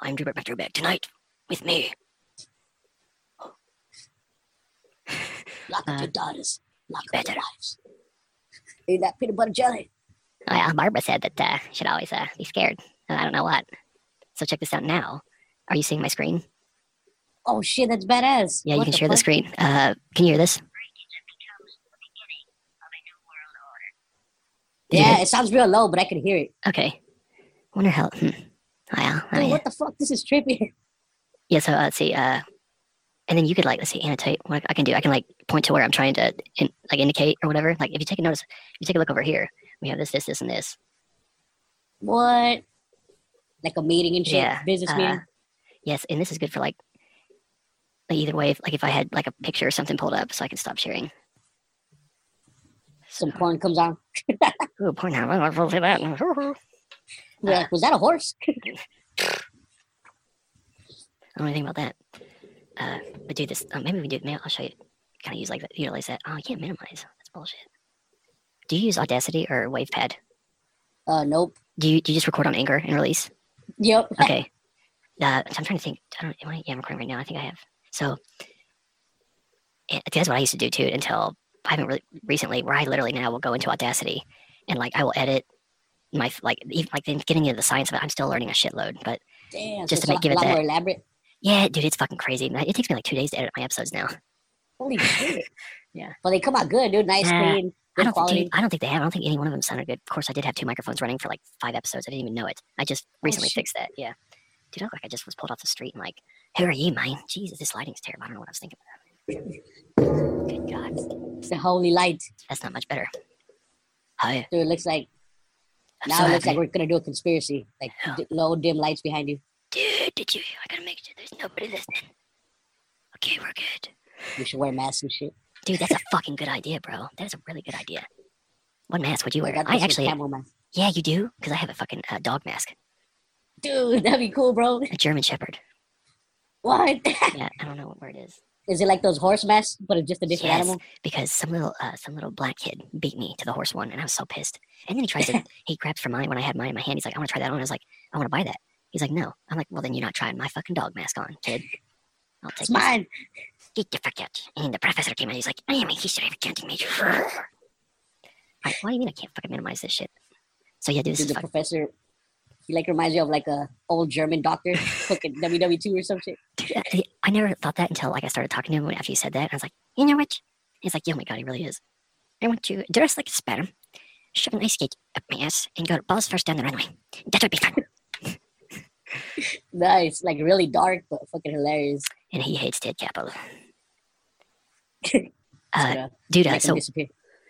I'm Drew Drew tonight with me. Lock up Uh, your daughters. Lock you up your wives. Eat that peanut butter jelly. Oh, yeah, Barbara said that uh, should always uh, be scared. Uh, I don't know what. So check this out now. Are you seeing my screen? Oh shit, that's badass. Yeah, you What can share the screen. Uh, can you hear this? Yeah, it sounds real low, but I can hear it. Okay. Wonder how. Hmm. Oh, yeah. oh, Dude, yeah. what the fuck? This is trippy. Yeah, so uh, let's see. Uh, and then you could like let's see, annotate. What I can do, I can like point to where I'm trying to in, like indicate or whatever. Like if you take a notice, if you take a look over here, we have this, this, this, and this. What? Like a meeting and shit. Yeah, Business uh, meeting. Yes, and this is good for like, like either way. If, like if I had like a picture or something pulled up, so I can stop sharing. Some porn comes on. Ooh, porn. I that. We're like, was that a horse? I don't know anything about that. Uh, but do this. Uh, maybe we do. Maybe I'll show you. Kind of use like that. Utilize that. Oh, you can't minimize. That's bullshit. Do you use Audacity or WavePad? Uh, nope. Do you do you just record on Anchor and release? Yep. Okay. Uh, so I'm trying to think. I don't. Am I, yeah, I'm recording right now. I think I have. So and that's what I used to do too. Until I haven't really recently, where I literally now will go into Audacity and like I will edit my like even like getting into the science of it. I'm still learning a shitload, but Damn. Just so to make- give a it lot that- more elaborate. yeah, dude, it's fucking crazy. It takes me like two days to edit my episodes now. Holy shit. Yeah. Well, they come out good, dude. Nice, clean, I don't quality. think I don't think they have. I don't think any one of them sounded good. Of course, I did have two microphones running for like five episodes. I didn't even know it. I just oh, recently shit. fixed that. Yeah, dude, I look like I just was pulled off the street and like, who are you, man? Jesus, this lighting's terrible. I don't know what I was thinking. Good God, It's the holy light. that's not much better. Hi, Dude, it looks like now so it looks happy. like we're gonna do a conspiracy. Like d- low dim lights behind you. Dude, did you? I gotta make sure there's nobody listening. Okay, we're good. We should wear masks and shit. Dude, that's a fucking good idea, bro. That is a really good idea. What mask would you wear? I with actually, camo mask. yeah, you do, because I have a fucking uh, dog mask, Dude, that'd be cool, bro. a German Shepherd. What? Yeah, I don't know what word it is. Is it like those horse masks, but it's just a different Yes, animal? because some little uh, some little black kid beat me to the horse one, and I was so pissed. And then he tries to he grabs for mine when I had mine in my hand. He's like, I want to try that on. I was like, I want to buy that. He's like, No. I'm like, Well, then you're not trying my fucking dog mask on, kid. I'll take It's this. mine. Get the fuck out. And the professor came in. He's like, I am a history of accounting major. Like, what do you mean I can't fucking minimize this shit? So yeah, dude, this Dude, is the fucking. professor, he like reminds me of like a old German doctor, fucking WW2 or some shit. Dude, I, I never thought that until like I started talking to him after you said that. And I was like, you know what? He's like, yeah, oh my god, he really is. I want to dress like a sparrow, shove an ice skate up my ass, and go balls first down the runway. That would be fun. Nice, like really dark, but fucking hilarious. And he hates Ted Koppel. Uh, dude, uh, so disappear.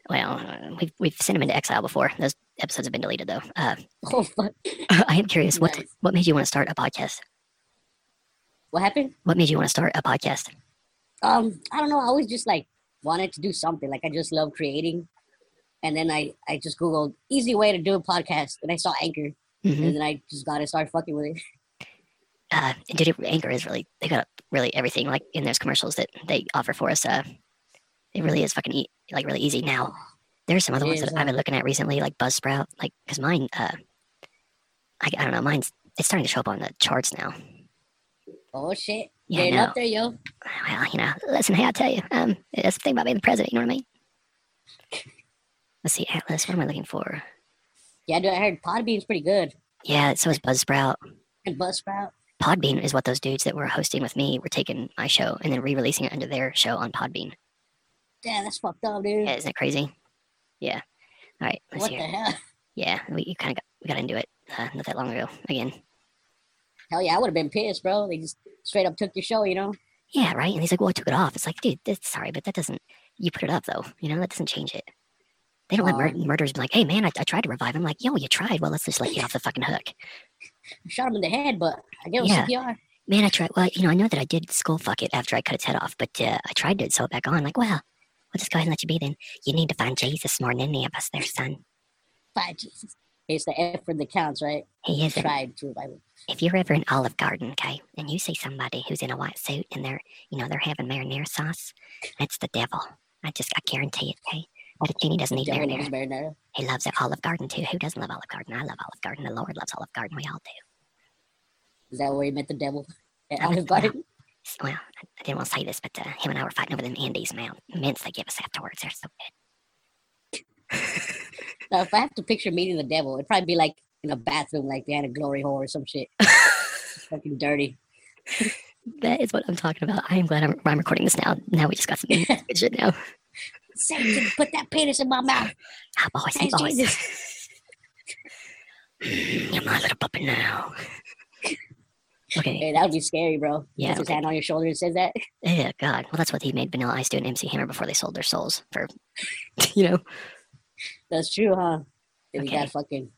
Well, we've we've sent him into exile before. Those episodes have been deleted though. Uh, Oh fuck! I am curious, what Nice. what made you want to start a podcast? What happened? What made you want to start a podcast? Um, I don't know. I always just like wanted to do something. Like I just love creating, and then I I just googled easy way to do a podcast, and I saw Anchor, hmm and then I just got to start fucking with it. Uh, and dude, Anchor is really they got really everything like in those commercials that they offer for us. Uh, it really is fucking e- like really easy now. There's some other ones that I've been looking at recently, like Buzzsprout, like because mine, uh, I, I don't know, mine's it's starting to show up on the charts now. Oh shit! Yeah, I Getting up there, yo. Well, you know, listen, hey, I'll tell you, um, that's the thing about being the president. You know what I mean? Let's see, Atlas. What am I looking for? Yeah, dude. I heard Podbean's pretty good, Yeah, so is Buzzsprout. and Buzzsprout. Podbean is what those dudes that were hosting with me were taking my show and then re-releasing it under their show on Podbean. Damn, that's fucked up, dude. Yeah, isn't it crazy? Yeah. All right, let's what the hell? Yeah, we kind of got we got into it uh, not that long ago. Again, Hell yeah, I would have been pissed, bro. They just straight up took your show, you know? yeah, right. And he's like, "Well, I took it off." It's like, dude, that's sorry, but that doesn't. You put it up though. You know that doesn't change it. They don't let mur- Um, murderers be like, "Hey, man, I, I tried to revive him." Like, yo, you tried. Well, let's just let you off the fucking hook. Shot him in the head, but I gave him Yeah. CPR. Man, I tried. Well, you know, I know that I did skull fuck it after I cut its head off, but uh, I tried to sew it back on. Like, well, we'll just go ahead and let you be then. You need to find Jesus more than any of us there, son. By Jesus. It's the effort that counts, right? He is. Tried to. If you're ever in Olive Garden, okay, and you see somebody who's in a white suit and they're, you know, they're having marinara sauce, that's the devil. I just, I guarantee it, okay? But Fettuccine doesn't need marinara. marinara. He loves it Olive Garden too. Who doesn't love Olive Garden? I love Olive Garden. The Lord loves Olive Garden. We all do. Is that where he met the devil? At Olive Garden? Well, I didn't want to say this, but uh, him and I were fighting over them Andes man, mints they give us afterwards. They're so good. Now, if I have to picture meeting the devil, it'd probably be like in a bathroom, like behind a glory hole or some shit. Fucking dirty. That is what I'm talking about. I am glad I'm, I'm recording this now. Now we just got some good shit now. Satan, put that penis in my mouth. Ah, boys, Thanks, boys. Jesus. You're my little puppet now. Okay. Hey, that would be scary, bro. Yeah, Puts his hand on your shoulder and says that. Yeah, God. Well, that's what he made Vanilla Ice do and MC Hammer before they sold their souls for, you know. That's true, huh? Then he Okay. got fucking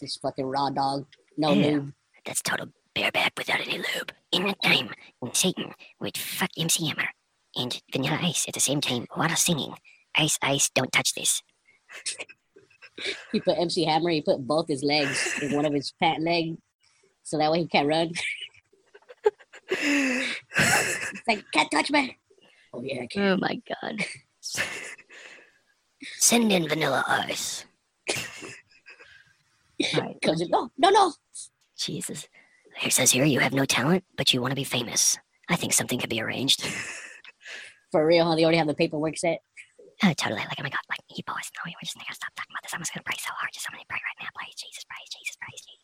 this fucking raw dog. No Yeah. lube. That's total bareback without any lube. In that time when Satan would fuck MC Hammer and Vanilla Ice at the same time while singing, Ice, Ice, don't touch this. He put MC Hammer. He put both his legs in one of his pant leg, so that way he can't run. It's like can't touch me. Oh yeah, I can. Oh my God. Send in Vanilla Ice. Right. In. No, no, no. Jesus. Here says here you have no talent, but you want to be famous. I think something could be arranged. For real, huh? They already have the paperwork set. Uh, totally. Like, oh my god, like, he boys, no, we're just gonna stop talking about this. I'm just gonna pray so hard. Just somebody pray right now. Please, Jesus, praise, Jesus, praise, Jesus.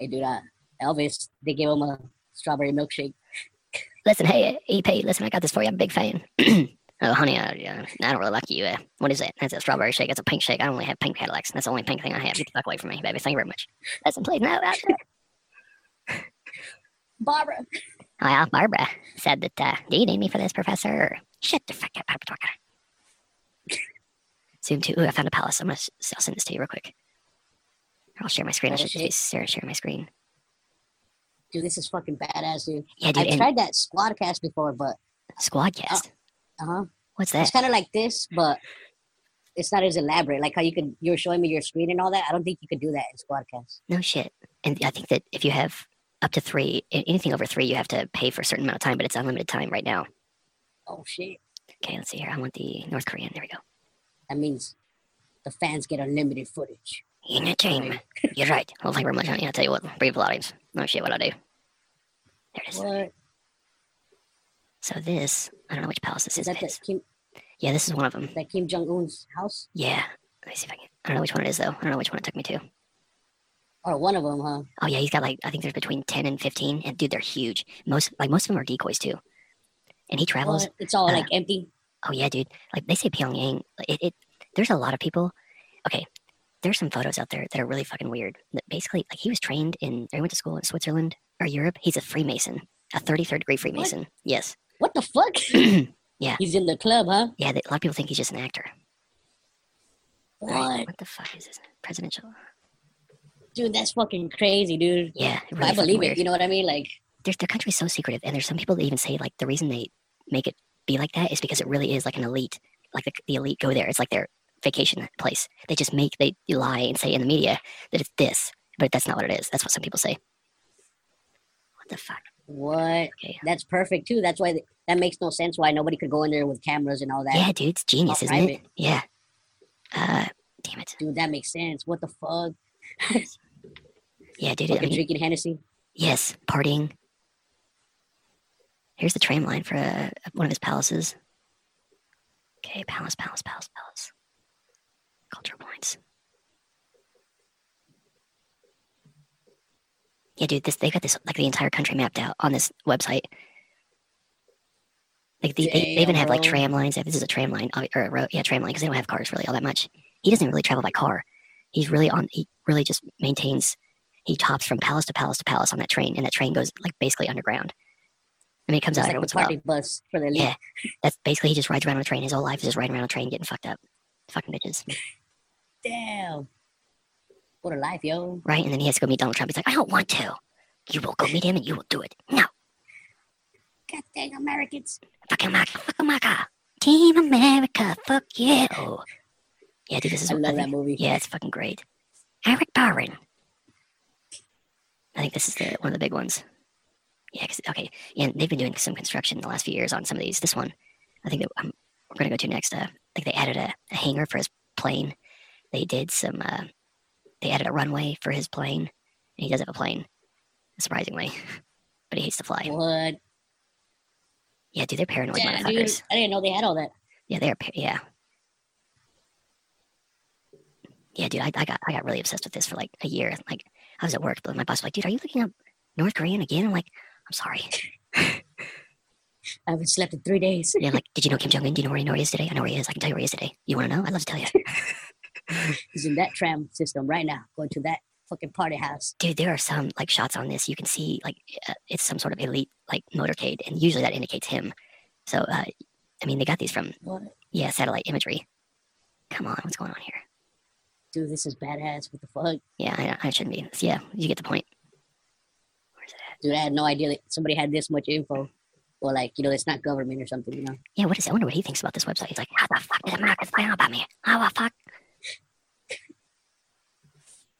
Hey, dude, uh, Elvis, they gave him a strawberry milkshake. Listen, hey, EP, listen, I got this for you. I'm a big fan. oh, honey, I, uh, I don't really like you. Uh, what is it? That's a strawberry shake. It's a pink shake. I only have pink Cadillacs. That's the only pink thing I have. Get the fuck away from me, baby. Thank you very much. Listen, please, no. There. Barbara. Well, Barbara said that, uh, do you need me for this, Professor? Shut the fuck up, Barbara. Zoom to, ooh, I found a palace. I'm gonna, s- I'll send this to you real quick. I'll share my screen. I should shit. please share, share my screen. Dude, this is fucking badass, dude. Yeah, dude, I've tried that Squadcast before, but Squadcast. uh huh. What's that? It's kind of like this, but it's not as elaborate. Like how you could, you were showing me your screen and all that. I don't think you could do that in Squadcast. No shit. And I think that if you have up to three, anything over three, you have to pay for a certain amount of time, but it's unlimited time right now. Oh shit. Okay, let's see here. I want the North Korean. There we go. That means the fans get unlimited footage. In a team. You're right. Well, thank you very much. I'll tell you what, brief lives. No shit, what I do. There it is. What? So this, I don't know which palace this Is is. that. Kim, Yeah, this is one of them. that Kim Jong Un's house? Yeah. Let me see if I can. I don't know which one it is though. I don't know which one it took me to. Or one of them, huh? Oh yeah, he's got like I think there's between ten and fifteen, and dude, they're huge. Most like most of them are decoys too. And he travels. What? It's all uh, like empty. Oh yeah, dude. Like they say Pyongyang. It, it there's a lot of people. Okay, there's some photos out there that are really fucking weird. That basically, like he was trained in, or he went to school in Switzerland or Europe. He's a Freemason, a 33rd degree Freemason. Yes. What the fuck? Yeah. He's in the club, huh? Yeah. A lot of people think he's just an actor. Right, What? What the fuck is this? Presidential? Dude, that's fucking crazy, dude. Yeah. Really I believe weird. it. You know what I mean? Like, Their their country's so secretive, and there's some people that even say like the reason they make it be like that is because it really is like an elite. Like the, the elite go there. It's like their vacation place. They just make they lie and say in the media that it's this, but that's not what it is. That's what some people say. What the fuck? what? Okay. That's perfect too. That's why that makes no sense. Why nobody could go in there with cameras and all that. Yeah, dude, it's genius, all isn't it? Yeah. Uh, damn it. Dude, that makes sense. What the fuck? Yeah, dude. I Fucking mean, drinking Hennessy. yes, partying. Here's the tram line for uh, one of his palaces. Okay, palace, palace, palace, palace. Culture points. Yeah, dude, this they got this like the entire country mapped out on this website. Like they, they, they even have like tram lines. This is a tram line uh, or a road, yeah, tram line because they don't have cars really all that much. He doesn't really travel by car. He's really on. He really just maintains. He hops from palace to palace to palace on that train, and that train goes like basically underground. I mean, it comes It's out like every the once in a while. bus for the elite. Yeah. That's basically he just rides around on a train. His whole life is just riding around on a train, getting fucked up, fucking bitches, Damn. What a life, yo. right? And then he has to go meet Donald Trump. He's like, I don't want to. You will go meet him, and you will do it. No, God dang Americans. fuck America, fuck America, Team America, fuck you. Yeah, dude, this is I love I that movie. Yeah, it's fucking great. Eric Barron. I think this is the one of the big ones. Yeah, 'cause- okay, yeah, and they've been doing some construction in the last few years on some of these. This one, I think that um, we're gonna go to next. Uh, I think they added a, a hangar for his plane. They did some. Uh, they added a runway for his plane, and he does have a plane, surprisingly, but he hates to fly. What? Yeah, dude, they're paranoid Yeah, dude. motherfuckers. I didn't know they had all that. Yeah, they're yeah. Yeah, dude, I, I got I got really obsessed with this for like a year. Like I was at work, but my boss was like, "Dude, are you looking up North Korean again?" I'm like, "I'm sorry." I haven't slept in three days. Yeah, like, did you know Kim Jong Un? Do you know where he, know where he is today? I know where he is. I can tell you where he is today. You want to know? I'd love to tell you. He's in that tram system right now, going to that fucking party house. Dude, there are some like shots on this. You can see like uh, it's some sort of elite like motorcade, and usually that indicates him. So, uh, I mean, they got these from What? yeah satellite imagery. Come on, what's going on here? Dude, this is badass. What the fuck? Yeah, I, I shouldn't be. Yeah, you get the point. Where's it at? Dude, I had no idea that somebody had this much info. Or like, you know, it's not government or something, you know. Yeah, what is? I wonder what he thinks about this website. He's like, how the fuck did America find out about me? How the fuck?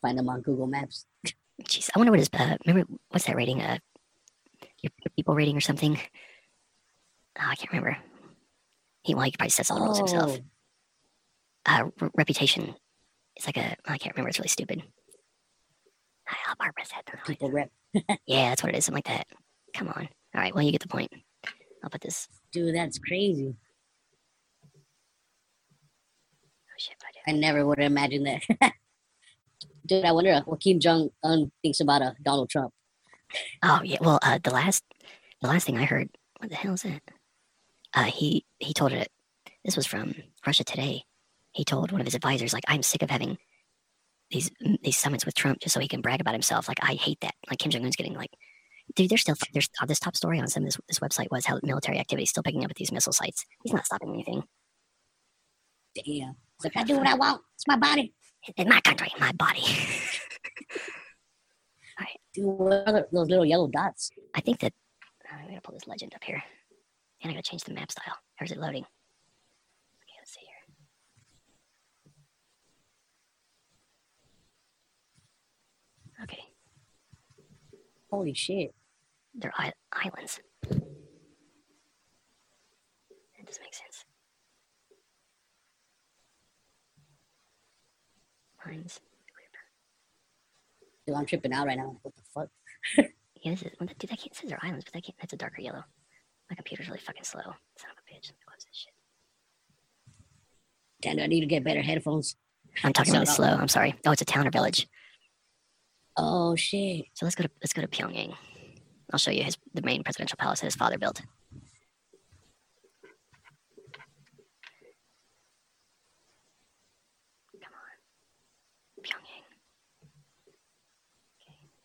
Find them on Google Maps. Jeez, I wonder what his. Uh, remember what's that rating? Uh, your, your people rating or something? Oh, I can't remember. He well, he probably says something about himself. Oh, Uh, re- reputation. It's like a. I can't remember. It's really stupid. Ah, Barbara said. people rep. Yeah, that's what it is. Something like that. Come on. All right. Well, you get the point. I'll put this. Dude, that's crazy. Oh shit! I never would have imagined that. Dude, I wonder what Kim Jong Un thinks about uh, Donald Trump. Oh yeah. Well, uh, the last, the last thing I heard. What the hell is that? Uh, he he told it. This was from Russia Today. He told one of his advisors, like, I'm sick of having these these summits with Trump just so he can brag about himself. Like, I hate that. Like Kim Jong Un's getting like, dude, there's still there's uh, this top story on some of this this website was how military activity is still picking up at these missile sites. He's not stopping anything. Damn. Like, I do what I want. It's my body. In my country, my body. Dude, what are those little yellow dots? I think that uh, I'm gonna pull this legend up here, and I gotta change the map style. Or is it loading? Okay, let's see here. Okay, Holy shit. they're I- islands. That doesn't make sense. Lines. Dude, I'm tripping out right now. What the fuck? Yeah, this is. Well, dude, that can't say they're islands, but that can't. That's a darker yellow. My computer's really fucking slow. Son of a bitch. Close this shit. Damn, I need to get better headphones? I'm talking really slow. I'm sorry. Oh, it's a town or village. Oh shit. So let's go to let's go to Pyongyang. I'll show you his the main presidential palace that his father built.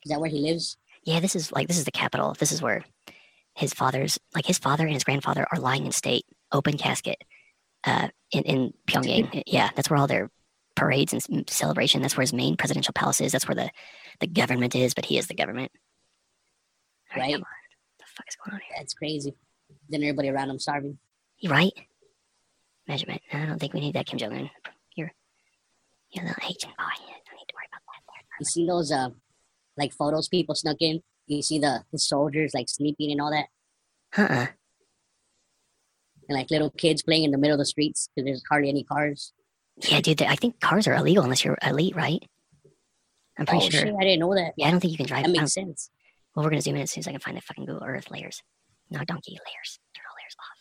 Is that where he lives? Yeah, this is like this is the capital. This is where his father's like his father and his grandfather are lying in state, open casket, uh, in in Pyongyang. yeah, that's where all their parades and celebration. That's where his main presidential palace is. That's where the the government is. But he is the government. All Right. What the fuck is going on here? That's crazy. Then everybody around him starving. You right? Measurement. I don't think we need that, Kim Jong Un. You're you're a little Asian boy. You don't need to worry about that. You see those uh like photos people snuck in? You see the, soldiers like sleeping and all that? Uh-uh. And like little kids playing in the middle of the streets because there's hardly any cars. Yeah, dude. I think cars are illegal unless you're elite, right? I'm pretty oh sure. shit, I didn't know that. Yeah, I don't think you can drive. That makes sense. well, we're gonna zoom in as soon as I can find the fucking Google Earth layers. No, donkey layers. Turn all layers off.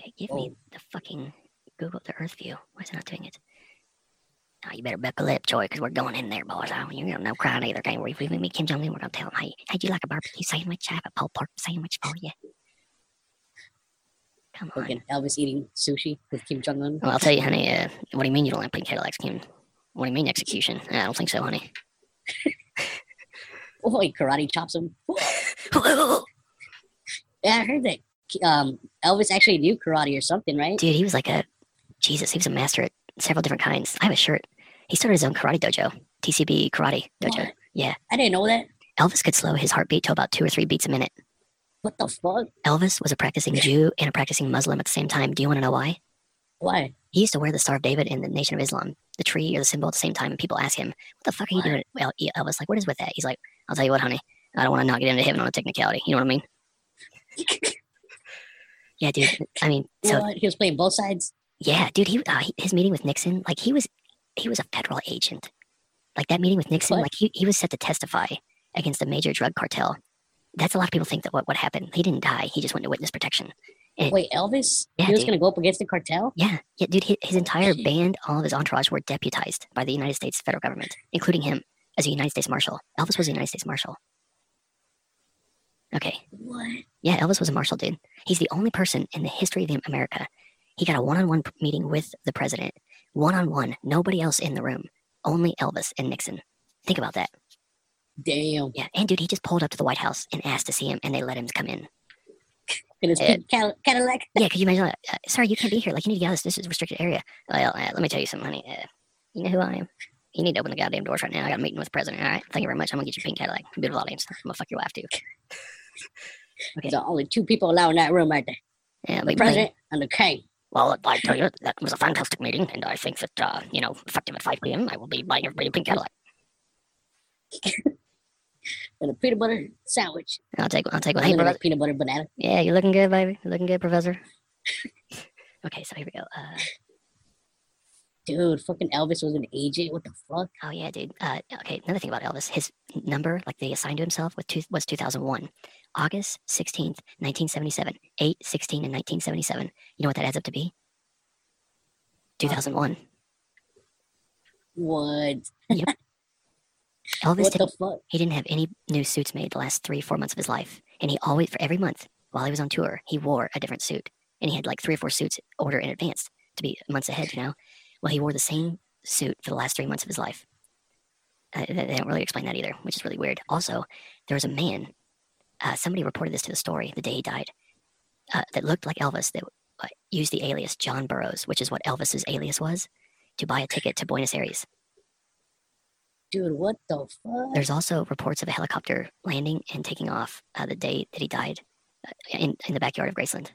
Okay, give me oh. the fucking Google the Earth view. Why is it not doing it? Oh, you better buckle up, Joy, because we're going in there, boys. Oh, you're no crying either, okay? If we meet Kim Jong Un, we're gonna tell him, hey, hey, do you like a barbecue sandwich? I have a pulled pork sandwich for you. Come on. Fucking Elvis eating sushi with Kim Jong Un. Well, I'll tell you, honey. Uh, what do you mean you don't like pink Cadillacs, Kim? What do you mean execution? I don't think so, honey. Oh, he karate chops him. Yeah, I heard that. Um, Elvis actually knew karate or something, right? Dude, he was like a Jesus. He was a master at several different kinds. I have a shirt. He started his own karate dojo, TCB Karate Dojo. What? Yeah, I didn't know that. Elvis could slow his heartbeat to about two or three beats a minute. What the fuck? Elvis was a practicing Jew and a practicing Muslim at the same time. Do you want to know why? Why? He used to wear the Star of David in the Nation of Islam, the tree or the symbol at the same time, and people ask him, "What the fuck are you doing?" Elvis, like, what is with that? He's like, "I'll tell you what, honey. I don't want to not get into heaven on a technicality. You know what I mean?" yeah, dude. I mean, so what? He was playing both sides. Yeah, dude, he, uh, he his meeting with Nixon, like he was he was a federal agent. Like that meeting with Nixon, What? like he, he was set to testify against a major drug cartel. That's a lot of people think that what, what happened. He didn't die. He just went to witness protection. It- Wait, Elvis? Yeah, he was gonna go up against the cartel? Yeah, yeah, dude. His, his entire band, all of his entourage, were deputized by the United States federal government, including him as a United States Marshal. Elvis was a United States Marshal. Okay, What? yeah, Elvis was a marshal, dude. He's the only person in the history of America. He got a one-on-one meeting with the president, one-on-one, nobody else in the room, only Elvis and Nixon. Think about that. Damn. Yeah, and dude, he just pulled up to the White House and asked to see him, and they let him come in. In his Cad- Cadillac? Yeah, could you imagine? that? Uh, sorry, you can't be here. Like, you need to get out this. This is a restricted area. Well, uh, let me tell you something, honey. Uh, you know who I am. You need to open the goddamn doors right now. I got a meeting with the president. All right, thank you very much. I'm gonna get you a pink Cadillac. Beautiful audience. I'm gonna fuck your wife too. Okay. There's only two people allowed in that room right there. Yeah, The president and the king. Well, I tell you, that was a fantastic meeting, and I think that uh, you know, effective at 5 p.m., I will be buying everybody a pink Cadillac. And a peanut butter sandwich. I'll take, I'll take one. Hey, brother. peanut butter banana. Yeah, you're looking good, baby. You're looking good, Professor. okay, so here we go. Uh, Dude, fucking Elvis was an agent. What the fuck? Oh yeah, dude. Uh, okay, another thing about Elvis, his number, like they assigned to himself, two, was 2001, August 16th, 1977, 8, 16, and 1977. You know what that adds up to be? 2001. What? Elvis What didn't, the fuck? he didn't have any new suits made the last three, four months of his life, and he always, for every month while he was on tour, he wore a different suit, and he had like three or four suits order in advance to be months ahead. You know, well, he wore the same suit for the last three months of his life. Uh, they don't really explain that either, which is really weird. Also, there was a man. Uh, somebody reported this to the story the day he died. Uh, that looked like Elvis. That uh, used the alias John Burroughs, which is what Elvis's alias was, to buy a ticket to Buenos Aires. Dude, what the fuck? There's also reports of a helicopter landing and taking off uh, the day that he died uh, in, in the backyard of Graceland.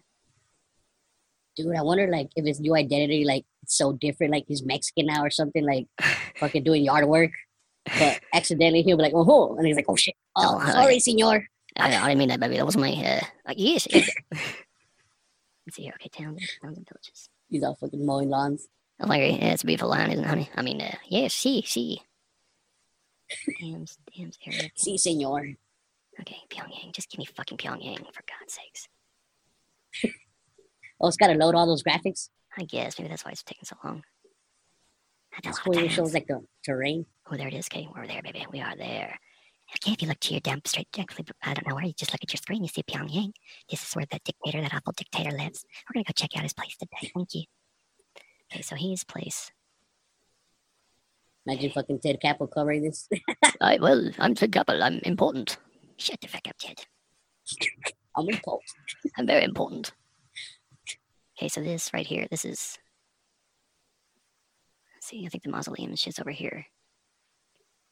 Dude, I wonder like if his new identity like it's so different, like he's Mexican now or something, like fucking doing yard work. But accidentally he'll be like, oh, and he's like, oh shit, oh, sorry, senor. I, I didn't mean that, baby. That wasn't my. Uh, like, yes. yes. Let's see here. Okay, towns, towns and villages. He's all fucking mowing lawns. I agree. Yeah, it's a beautiful line, isn't it, honey? I mean, uh, yes, see, see. Dams, dams, area. See, senor. Okay, Pyongyang. Just give me fucking Pyongyang, for God's sakes. Oh, it's got to load all those graphics. I guess maybe that's why it's taking so long. That's That's a lot where of it shows like the terrain. Oh, there it is. Okay, we're there, baby. We are there. Okay, if you look to your down straight, directly, I don't know where, you just look at your screen, you see Pyongyang. This is where the dictator, that awful dictator lives. We're gonna go check out his place today. Thank you. Okay, so his place. Imagine fucking Ted Koppel covering this. I will. I'm Ted Koppel. I'm important. Shut the fuck up, Ted. I'm important. I'm very important. Okay, so this right here, this is. See, I think the mausoleum is just over here.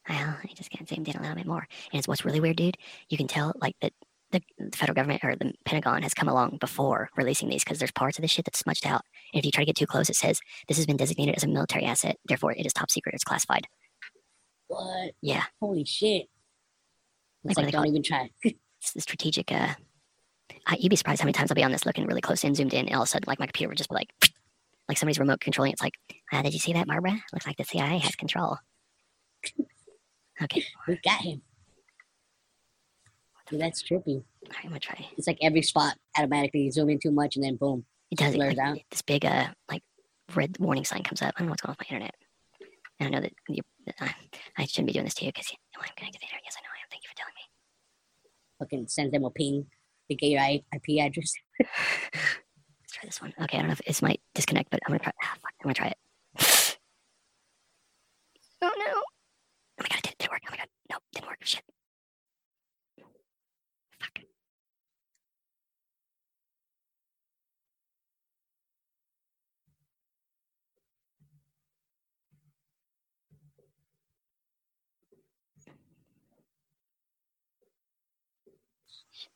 Well, I just can't zoom in a little bit more. And it's what's really weird, dude. You can tell like that the the federal government or the Pentagon has come along before releasing these because there's parts of this shit that's smudged out. And if you try to get too close, it says this has been designated as a military asset, therefore it is top secret. It's classified. What? Yeah, Holy shit. It's Like, like, they don't even try. it's the strategic. Uh, I, you'd be surprised how many times I'll be on this looking really close in, zoomed in, and all of a sudden, like my computer would just be like, like somebody's remote controlling. It's like, uh, did you see that, Barbara? Looks like the CIA has control. Okay, We got him. Dude, that's trippy. all right, I'm gonna try. It's like every spot automatically you zoom in too much and then boom. It does. Blurs like, out. This big, uh, like red warning sign comes up. I don't know what's going on with my internet. And I know that you, uh, I shouldn't be doing this to you because you know I'm connected to the internet. Yes, I know I am. Thank you for telling me. Fucking send them a ping to get your IP address. Let's try this one. Okay, I don't know if this might disconnect, but I'm gonna try. Ah, fuck, I'm gonna try it. Oh no! Oh my god, it did. Oh my god, no, didn't work. Shit. Fuck.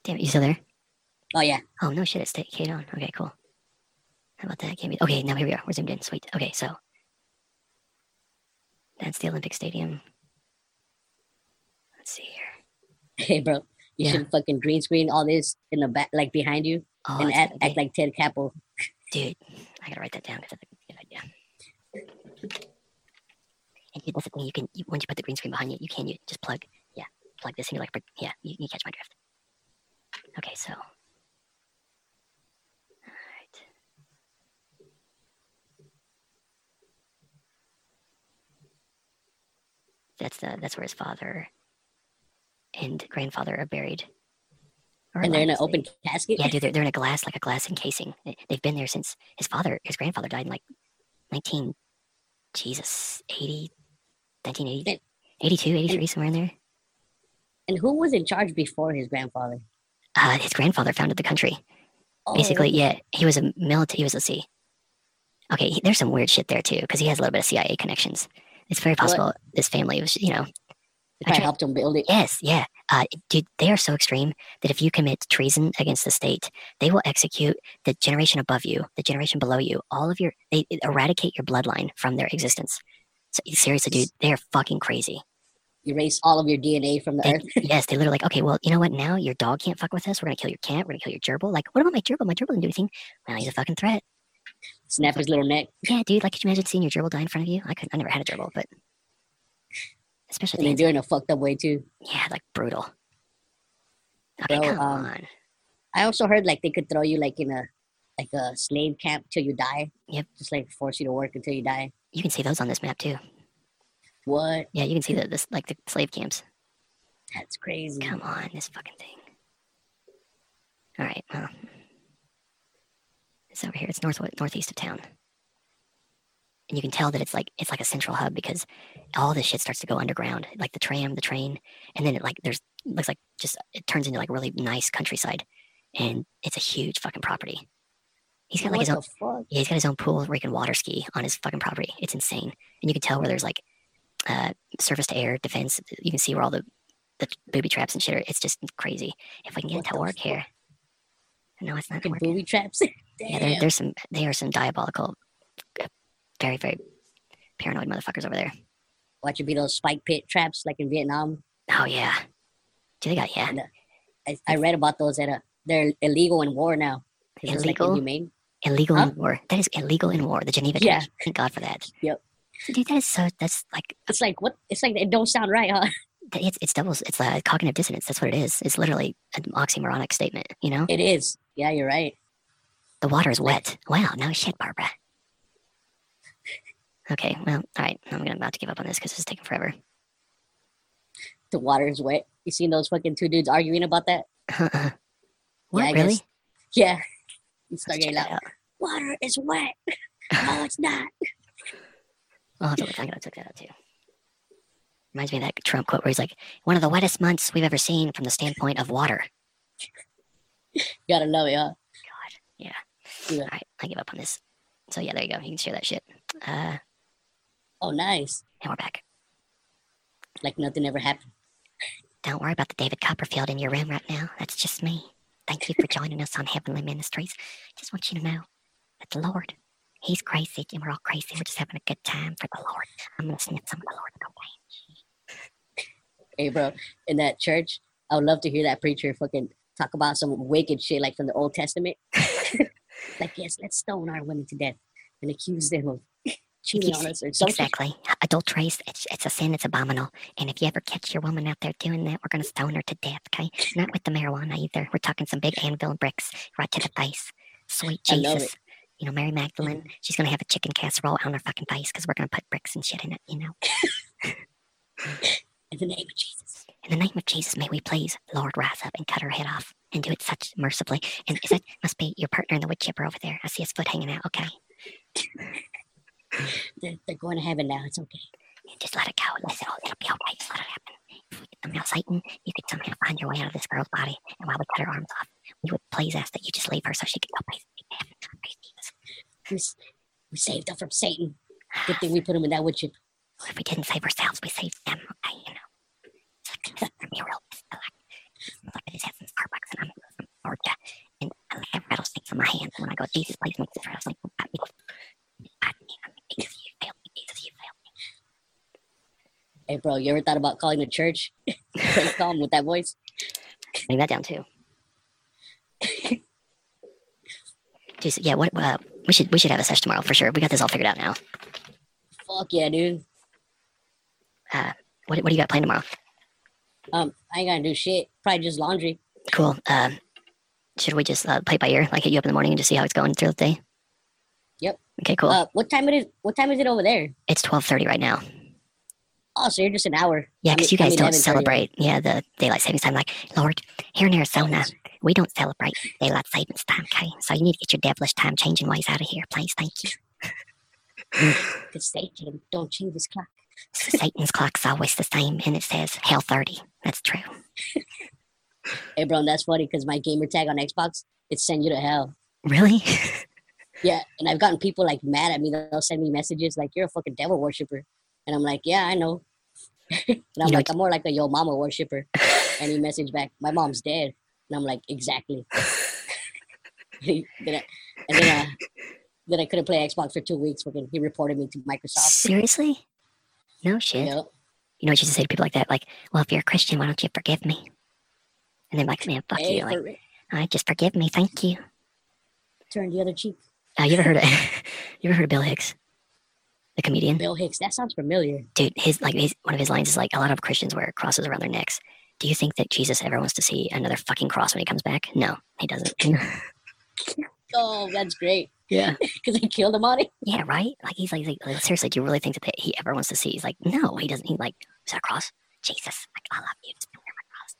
Damn it, you still there? Oh yeah. Oh no shit, it's stayed on. Okay, cool. How about that? Can't be- Okay, now here we are. We're zoomed in. Sweet. Okay, so that's the Olympic Stadium. Let's see here. Hey bro. You Yeah. should fucking green screen all this in the back like behind you Oh, and act, act like Ted Koppel. dude, I gotta write that down because that's a good idea. And you- that's the thing. You can you, once you put the green screen behind you, you can you just plug yeah plug this and you're like yeah you, you catch my drift. Okay, so. All right. That's the that's where his father and grandfather are buried. And they're in an open casket. yeah, dude, they're, they're in a glass, like a glass encasing. They- They've been there since his father, his grandfather died in like 19, Jesus, 80, 1980, And- 82, 83, somewhere in there. And who was in charge before his grandfather? Uh, his grandfather founded the country. Basically, Oh, yeah, he was a military, he was, let's see. Okay, he, there's some weird shit there too, because he has a little bit of CIA connections. It's very possible this family was, you know, they probably helped him build it. Yes, yeah. Uh, dude, they are so extreme that if you commit treason against the state, they will execute the generation above you, the generation below you, all of your, they eradicate your bloodline from their existence. So, seriously, dude, they are fucking crazy. Erase all of your DNA from the They, earth. yes, they literally like, okay, well, you know what? Now your dog can't fuck with us. We're gonna kill your cat. We're gonna kill your gerbil. Like, what about my gerbil? My gerbil didn't do anything. Well, he's a fucking threat. Snap his little neck. Yeah, dude. Like, could you imagine seeing your gerbil die in front of you? I could. I never had a gerbil, but especially And they do it in a fucked up way too. yeah, like brutal. Okay, come um, on. I also heard like they could throw you like in a like a slave camp till you die. Yep. Just like force you to work until you die. You can see those on this map too. What? Yeah, you can see the this like the slave camps. That's crazy. Come on, this fucking thing. All right, well, it's over here. It's north northeast of town, and you can tell that it's like it's like a central hub because all this shit starts to go underground, like the tram, the train, and then it like there's looks like just it turns into like really nice countryside, and it's a huge fucking property. He's got like what his own. fuck? Yeah, he's got his own pool where he can water ski on his fucking property. It's insane, and you can tell where there's like uh, surface to air defense. You can see where all the the booby traps and shit are. It's just crazy. If we can get What it to work fuck? here. No, it's not booby traps. Yeah, there, there's some. They are some diabolical, very very paranoid motherfuckers over there. Watch it be those spike pit traps like in Vietnam. Oh yeah, do they got yeah? And, uh, I, I read about those that uh, they're illegal in war now. It's like Illegal? inhumane. Illegal Huh? in war. That is illegal in war. The Geneva Yeah. Convention. Thank God for that. Yep. Dude, that is so. That's like It's like what? It's like it don't sound right, huh? it's it's doubles. It's uh, cognitive dissonance. That's what it is. It's literally an oxymoronic statement. You know. It is. Yeah, you're right. The water is wet. Wow, no shit, Barbara. Okay, well, all right. I'm gonna about to give up on this because this is taking forever. The water is wet. You seen those fucking two dudes arguing about that? Uh-uh. What I really? guess- Yeah. You start getting loud. Water is wet. no, it's not. I'll have to look. I'm gonna check that out too. Reminds me of that Trump quote where he's like, "One of the wettest months we've ever seen from the standpoint of water." Gotta love it, huh? God, yeah. Yeah. All right, I give up on this. So yeah, there you go. You can share that shit. Uh, Oh, nice. and we're back. Like nothing ever happened. Don't worry about the David Copperfield in your room right now. That's just me. Thank you for joining us on Heavenly Ministries. Just want you to know that the Lord, He's crazy and we're all crazy. We're just having a good time for the Lord. I'm gonna sniff some of the Lord. Okay. Hey, bro, in that church, I would love to hear that preacher fucking talk about some wicked shit like from the Old Testament. like, yes, let's stone our women to death and accuse them of cheating on us or something. Exactly. Adultery, it's, it's a sin, it's abominable. And if you ever catch your woman out there doing that, we're going to stone her to death, okay? Not with the marijuana either. We're talking some big anvil and bricks right to the face. Sweet Jesus. You know, Mary Magdalene, mm-hmm. she's going to have a chicken casserole on her fucking face because we're going to put bricks and shit in it, you know? In the name of Jesus. In the name of Jesus, may we please, Lord, rise up and cut her head off and do it such mercifully. And is that must be your partner in the wood chipper over there? I see his foot hanging out. Okay. They're, they're going to heaven now. It's okay. Just let it go. Let it, it'll be okay. Just let it happen. If we get them out, Satan, you could somehow find your way out of this girl's body. And while we cut her arms off, we would please ask that you just leave her so she can go praise heaven. Praise Jesus. We, saved her from Satan. Good thing we put him in that wood chip. If we didn't save ourselves, we saved them. Okay, you know. It's like this for me real. Like, I just had some Starbucks and I'm from Georgia. And I have rattlesnakes in my hands. And when I go, Jesus, please make this rattlesnake move back. Back me. I'm like, Jesus, you failed me. Jesus, you failed me. Hey, bro, you ever thought about calling the church? call 'em with that voice? Bring that down too. Yeah. What? Uh, we should we should have a session tomorrow for sure. We got this all figured out now. Fuck yeah, dude. Uh, what what do you got planned tomorrow? Um, I ain't gonna do shit. Probably just laundry. Cool. Uh, should we just uh, play by ear, like hit you up in the morning and just see how it's going through the day? Yep. Okay, cool. Uh, what time it is? What time is it over there? it's twelve thirty right now. Oh, so you're just an hour. Yeah, because you guys don't celebrate. Yeah, the daylight savings time. Like, Lord, here in Arizona, we don't celebrate daylight savings time. Okay, so you need to get your devilish time changing ways out of here, please. Thank you. Cause Satan don't change his clock. Satan's clock's always the same, and it says hell thirty. That's true. Hey, bro, that's funny because my gamer tag on Xbox it send you to hell. Really? Yeah, and I've gotten people like mad at me. They'll send me messages like, "You're a fucking devil worshiper," and I'm like, "Yeah, I know." And I'm like, "I'm more like a yo mama worshiper." and he messaged back, "My mom's dead," and I'm like, "Exactly." then I, and then, uh, then I couldn't play Xbox for two weeks. Fucking, he reported me to Microsoft. Seriously? No shit. Yep. You know what you just say to people like that? Like, well, if you're a Christian, why don't you forgive me? And they're like, man, fuck Hey, you. Like, real. I just forgive me, thank you. turn the other cheek. Uh, you ever heard of you ever heard of Bill Hicks, the comedian? Bill Hicks. That sounds familiar. Dude, his like his one of his lines is like, a lot of Christians wear crosses around their necks. Do you think that Jesus ever wants to see another fucking cross when he comes back? No, he doesn't. Oh, that's great. yeah. Because he killed him on it. Yeah, right? Like he's like, like, like, seriously, do you really think that he ever wants to see? He's like, no, he doesn't. He like, is that a cross? Jesus, like, I love you. Just wear my cross.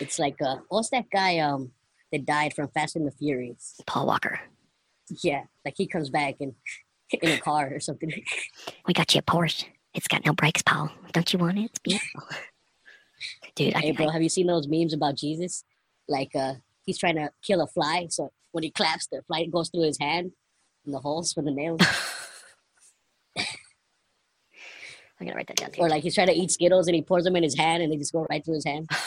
It's like, uh, what's that guy um that died from Fast and the Furious? Paul Walker, Yeah, like he comes back and in a car or something. we got you a Porsche. It's got no brakes, Paul. Don't you want it? It's beautiful. Dude, I, hey, bro, I, have you seen those memes about Jesus? Like, uh, he's trying to kill a fly, so when he claps, the fly goes through his hand and the holes for the nails. I'm gonna write that down too. or like he's trying to eat Skittles and he pours them in his hand and they just go right through his hand.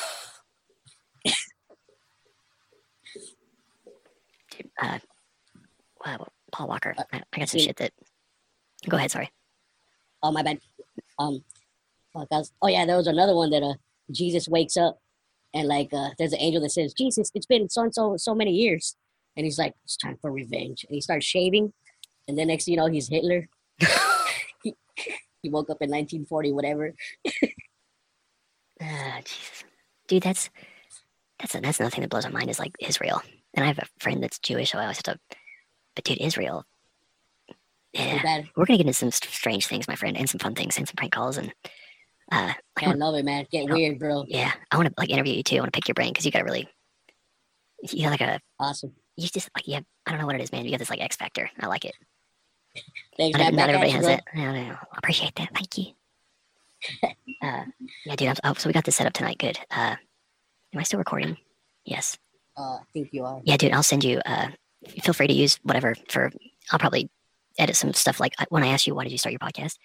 Dude, uh, wow, Paul Walker. Uh, I, I got some shit that. Go ahead. Sorry. Oh my bad. Um, fuck, I was- oh yeah, there was another one that uh Jesus wakes up and like uh there's an angel that says Jesus, it's been so and so so many years, and he's like it's time for revenge, and he starts shaving, and then next thing you know he's Hitler. he, he woke up in 1940 whatever. Ah, Jesus, dude, that's that's that's another thing that blows my mind is like Israel. And I have a friend that's Jewish, so I always have to. But dude, Israel. Yeah, we're gonna get into some strange things, my friend, and some fun things, and some prank calls, and uh, like, I I wanna- love it, man. Get Oh. weird, bro. yeah, I want to like interview you too. I want to pick your brain because you got a really, you got like a, Awesome. you just like you have, I don't know what it is, man. You got this like X factor. I like it. Thanks, Not, not everybody you, has bro. it. I, don't know. Appreciate that. Thank you. uh, yeah, dude. I'm, oh, so we got this set up tonight. Good. Uh, am I still recording? Yes. Uh, I think you are. Yeah, dude. I'll send you. Uh, feel free to use whatever for. I'll probably edit some stuff. Like uh, when I asked you why did you start your podcast,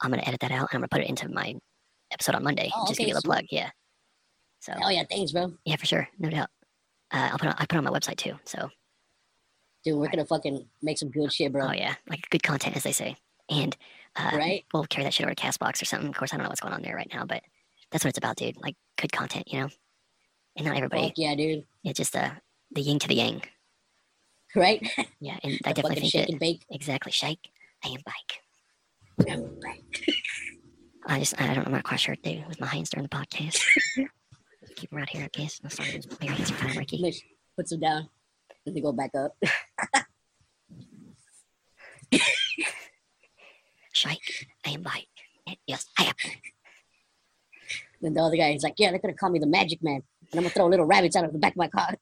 I'm gonna edit that out and I'm gonna put it into my episode on Monday. Oh, just okay, give you a little plug. Yeah. So Oh yeah, thanks, bro. yeah, for sure, no doubt. Uh, I'll put on, I put on my website too. So Dude, we're gonna fucking make some good shit, bro. oh yeah, like good content as they say. And uh, Right? we'll carry that shit over to Castbox or something. Of course, I don't know what's going on there right now, but that's what it's about, dude. Like good content, you know. And not everybody. Fuck yeah, dude. It's just uh, the yin to the yang. Right? Yeah, and I definitely think shake that and bake. exactly shake and bake. I just I don't I'm not quite sure what to do with my hands during the podcast. Keep them right here, I guess. I'm sorry, my hands are kind of Ricky. Puts them down. And they go back up. Shake and bake. Yes, I am. Then the other guy is like, yeah, they're gonna call me the magic man. And I'm gonna throw little rabbits out of the back of my car.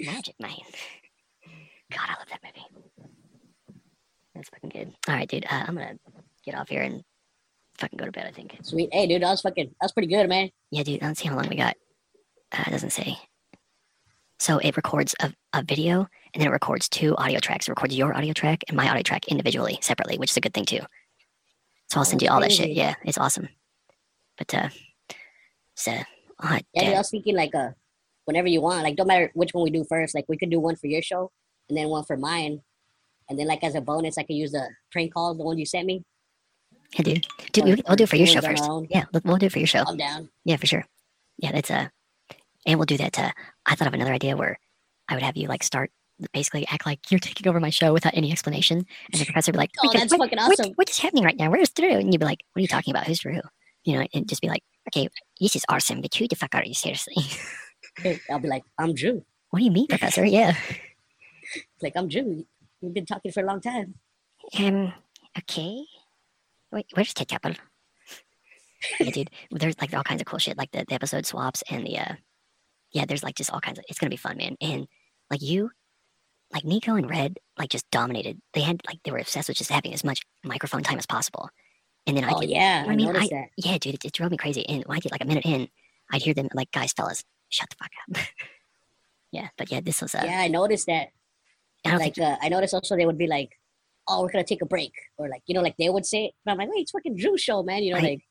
Magic Man. God, I love that movie. That's fucking good. All right, dude. Uh, I'm gonna get off here and fucking go to bed. I think. Sweet. Hey, dude, that was fucking, that was pretty good, man. Yeah, dude. Let's see how long we got. Uh, it doesn't say. So it records a, a video and then it records two audio tracks. It records your audio track and my audio track individually, separately, which is a good thing too. So I'll send you all that shit. Yeah, it's awesome. But uh, so right, Yeah, dude, I was thinking like, uh, whenever you want, like, don't matter which one we do first. Like, we could do one for your show and then one for mine. And then, like, as a bonus, I could use the prank calls, the one you sent me. yeah, dude. Dude, Or- we'll do it for your show first. Yeah, we'll, do it for your show. I'm down. Yeah, for sure. Yeah, that's uh and we'll do that. Uh, I thought of another idea where I would have you like start basically act like you're taking over my show without any explanation, and the professor would be like, Oh, that's what- fucking what- awesome. what is happening right now? Where's Drew?" And you'd be like, "What are you talking about? Who's Drew?" You know, and just be like, "Okay, this is awesome, but who the fuck are you seriously? I'll be like, I'm Drew. what do you mean, professor? Yeah." Like I'm Drew. We've been talking for a long time. Um. Okay. Wait. Where's Ted Koppel? yeah, dude. There's like all kinds of cool shit, like the, the episode swaps and the uh, yeah. There's like just all kinds of. It's gonna be fun, man. And like you, like Nico and Red, like just dominated. They had like they were obsessed with just having as much microphone time as possible. And then I Oh did, yeah, I I, mean, I, that. yeah, dude, it, it drove me crazy. And when I get like a minute in, I'd hear them like, guys, fellas, shut the fuck up. yeah, but yeah, this was uh, Yeah, I noticed that. I Like uh, I noticed also they would be like, "Oh, we're gonna take a break," or like you know, like they would say. it. But I'm like, "Wait, it's fucking Drew show, man." You know, Right. like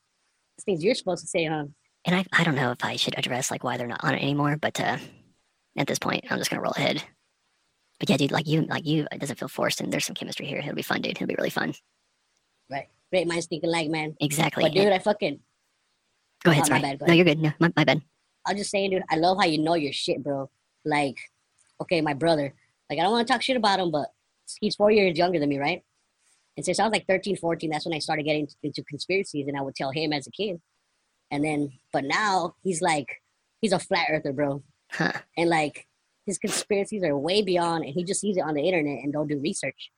things you're supposed to say, huh? and I, I don't know if I should address like why they're not on it anymore, but uh, at this point, I'm just gonna roll ahead. But yeah, dude, like you, like you, it doesn't feel forced, and there's some chemistry here. It'll be fun, dude. It'll be really fun. Right. Great minds think alike, man. Exactly. But dude, I fucking, go ahead. oh, my Sorry. bad, go no, ahead. you're good. No, my, my bad. I'll just saying, dude, I love how you know your shit, bro. Like, okay, my brother. Like, I don't want to talk shit about him, but he's four years younger than me, right? And since I was like 13, 14, that's when I started getting into conspiracies, and I would tell him as a kid. And then, but now he's like, he's a flat earther, bro. Huh. and like his conspiracies are way beyond and he just sees it on the internet and don't do research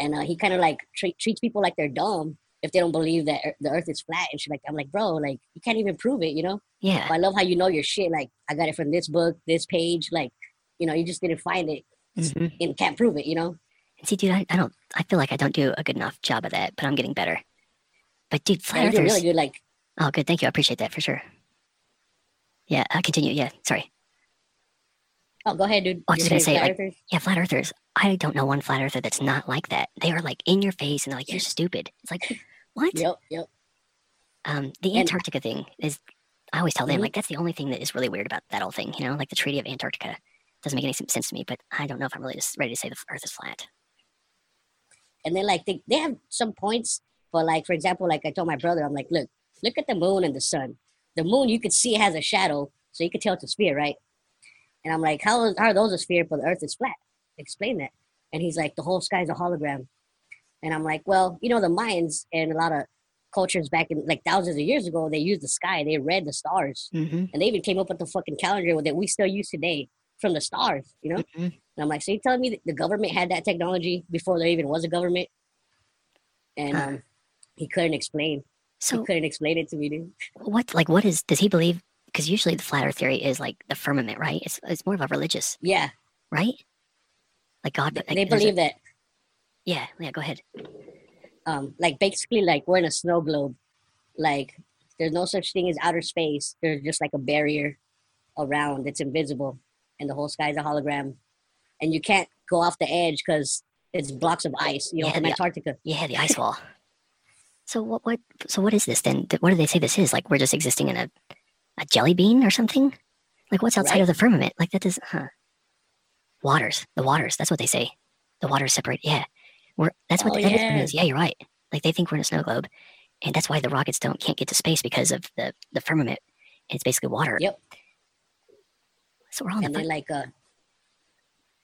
and uh, he kind of like treat, treats people like they're dumb if they don't believe that the earth is flat and shit like i'm like bro like you can't even prove it you know Yeah. but i love how you know your shit like i got it from this book this page like you know you just didn't find it Mhm. and can't prove it you know And see, dude, I, I don't. I feel like I don't do a good enough job of that, but I'm getting better. But dude, Yeah, flat did earthers. really good like Oh, good. Thank you. I appreciate that for sure. Yeah. Uh, continue. Yeah. Sorry. oh go ahead dude I was just gonna say, flat like. Yeah, flat earthers. I don't know one flat earther that's not like that. They are like in your face and they're like, you're stupid. It's like, what? yep yep Um, the And- Antarctica thing is, I always tell them, Mhm. like, that's the only thing that is really weird about that whole thing, you know, like the Treaty of Antarctica. Doesn't make any sense to me, but I don't know if I'm really just ready to say the earth is flat. and then like they, they have some points but like for example like i told my brother i'm like look look at the moon and the sun the moon you could see has a shadow so you could tell it's a sphere right and i'm like how, is, how are those a sphere but the earth is flat explain that and he's like the whole sky's a hologram and i'm like well you know the mayans and a lot of cultures back in like thousands of years ago they used the sky they read the stars Mm-hmm. and they even came up with the fucking calendar that we still use today from the stars you know Mhm. and I'm like, so you're telling me that the government had that technology before there even was a government? And Huh. um, he couldn't explain. So, he couldn't explain it to me, dude. what, like, what is, does he believe? Because usually the flat earth theory is like the firmament, right? It's, it's more of a religious, Yeah, right? Like God, they, like, they there's a- believe that, yeah, yeah, go ahead. um, like basically, like we're in a snow globe. Like there's no such thing as outer space. There's just like a barrier around that's invisible, and the whole sky is a hologram, and you can't go off the edge because it's blocks of ice. You know, Yeah, from the- Antarctica. Yeah, the ice wall. So what, what, so what is this then? What do they say this is? Like we're just existing in a, a jelly bean or something? Like what's outside Right. of the firmament? Like that is, huh? Waters, the waters. That's what they say. The waters separate. Yeah, we're. That's what Oh, that is what it yeah. is. Yeah, you're right. Like they think we're in a snow globe, and that's why the rockets don't can't get to space because of the the firmament. It's basically water. Yep. So we're all And the. then like uh,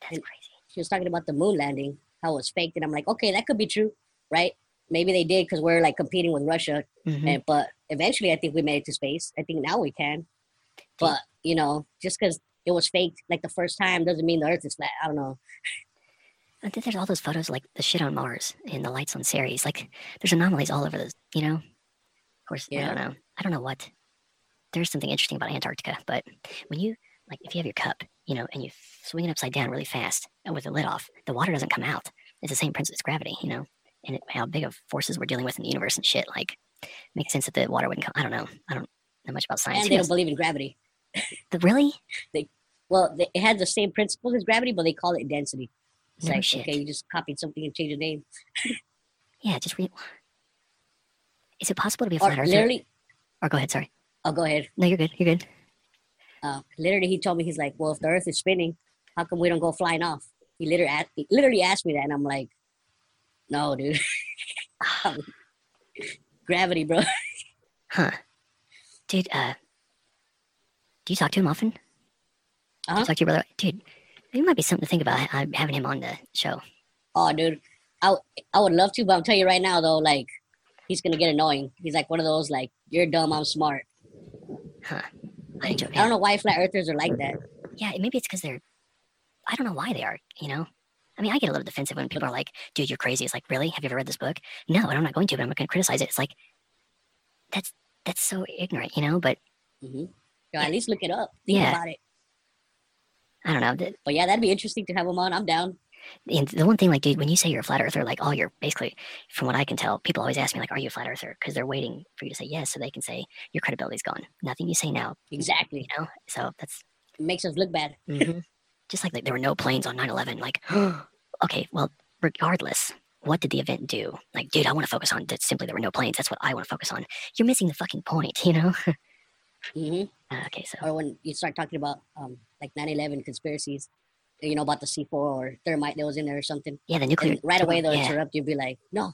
That's and- crazy. she was talking about the moon landing, how it was faked, and I'm like, okay, that could be true, right? Maybe they did because we're like competing with Russia, Mhm. and, but eventually, I think we made it to space. I think now we can, but you know, just because it was faked like the first time doesn't mean the Earth is flat. I don't know. I think there's all those photos like the shit on Mars and the lights on Ceres. Like there's anomalies all over this, you know? Of course, I don't know. I don't know what. There's something interesting about Antarctica, but when you like if you have your cup, you know, and you swing it upside down really fast and with the lid off, the water doesn't come out. It's the same principle as gravity, you know, and it, how big of forces we're dealing with in the universe and shit. Like, makes sense that the water wouldn't come. I don't know. I don't know much about science. And they don't believe in gravity. The- really? They well, they, it has the same principles as gravity, but they call it density. It's No like, shit. okay, you just copied something and changed the name. Yeah, just read. Is it possible to be a Or flat earther? literally, Or go ahead. Sorry. oh, go ahead. No, you're good. You're good. Uh, literally, he told me, he's like, well, if the Earth is spinning, how come we don't go flying off? He literally, asked, he literally asked me that, and I'm like, no, dude. gravity, bro. Huh. Dude, uh, do you talk to him often? Do Uh-huh. you talk to your brother? Dude, It might be something to think about ha- having him on the show. Oh, dude, I w- I would love to, but I'm telling you right now though, like he's gonna get annoying. He's like one of those like you're dumb, I'm smart. I enjoy. I don't know why flat earthers are like that. Yeah, maybe it's because they're. I don't know why they are. You know, I mean, I get a little defensive when people are like, "Dude, you're crazy." It's like, really? Have you ever read this book? No, and I'm not going to, but I'm not going to criticize it. It's like, that's that's so ignorant, you know. But hmm So at least look it up. Think Yeah. about it. I don't know. The, But yeah, that'd be interesting to have him on. I'm down. and the one thing, like, dude, when you say you're a flat earther, like, all you're basically, from what I can tell, people always ask me, like, "Are you a flat earther?" Because they're waiting for you to say yes, so they can say your credibility's gone. Nothing you say now, Exactly. you know. So that's It makes us look bad. Mhm. just like, like there were no planes on 9/11. Like, okay, well, regardless, what did the event do? Like, dude, I want to focus on that simply there were no planes. That's what I want to focus on. You're missing the fucking point, you know. hmm Uh, okay, so Or when you start talking about um like 9/11 conspiracies, you know about the C4 or thermite that was in there or something. yeah, the nuclear And right away they'll yeah. interrupt you, be like, "No,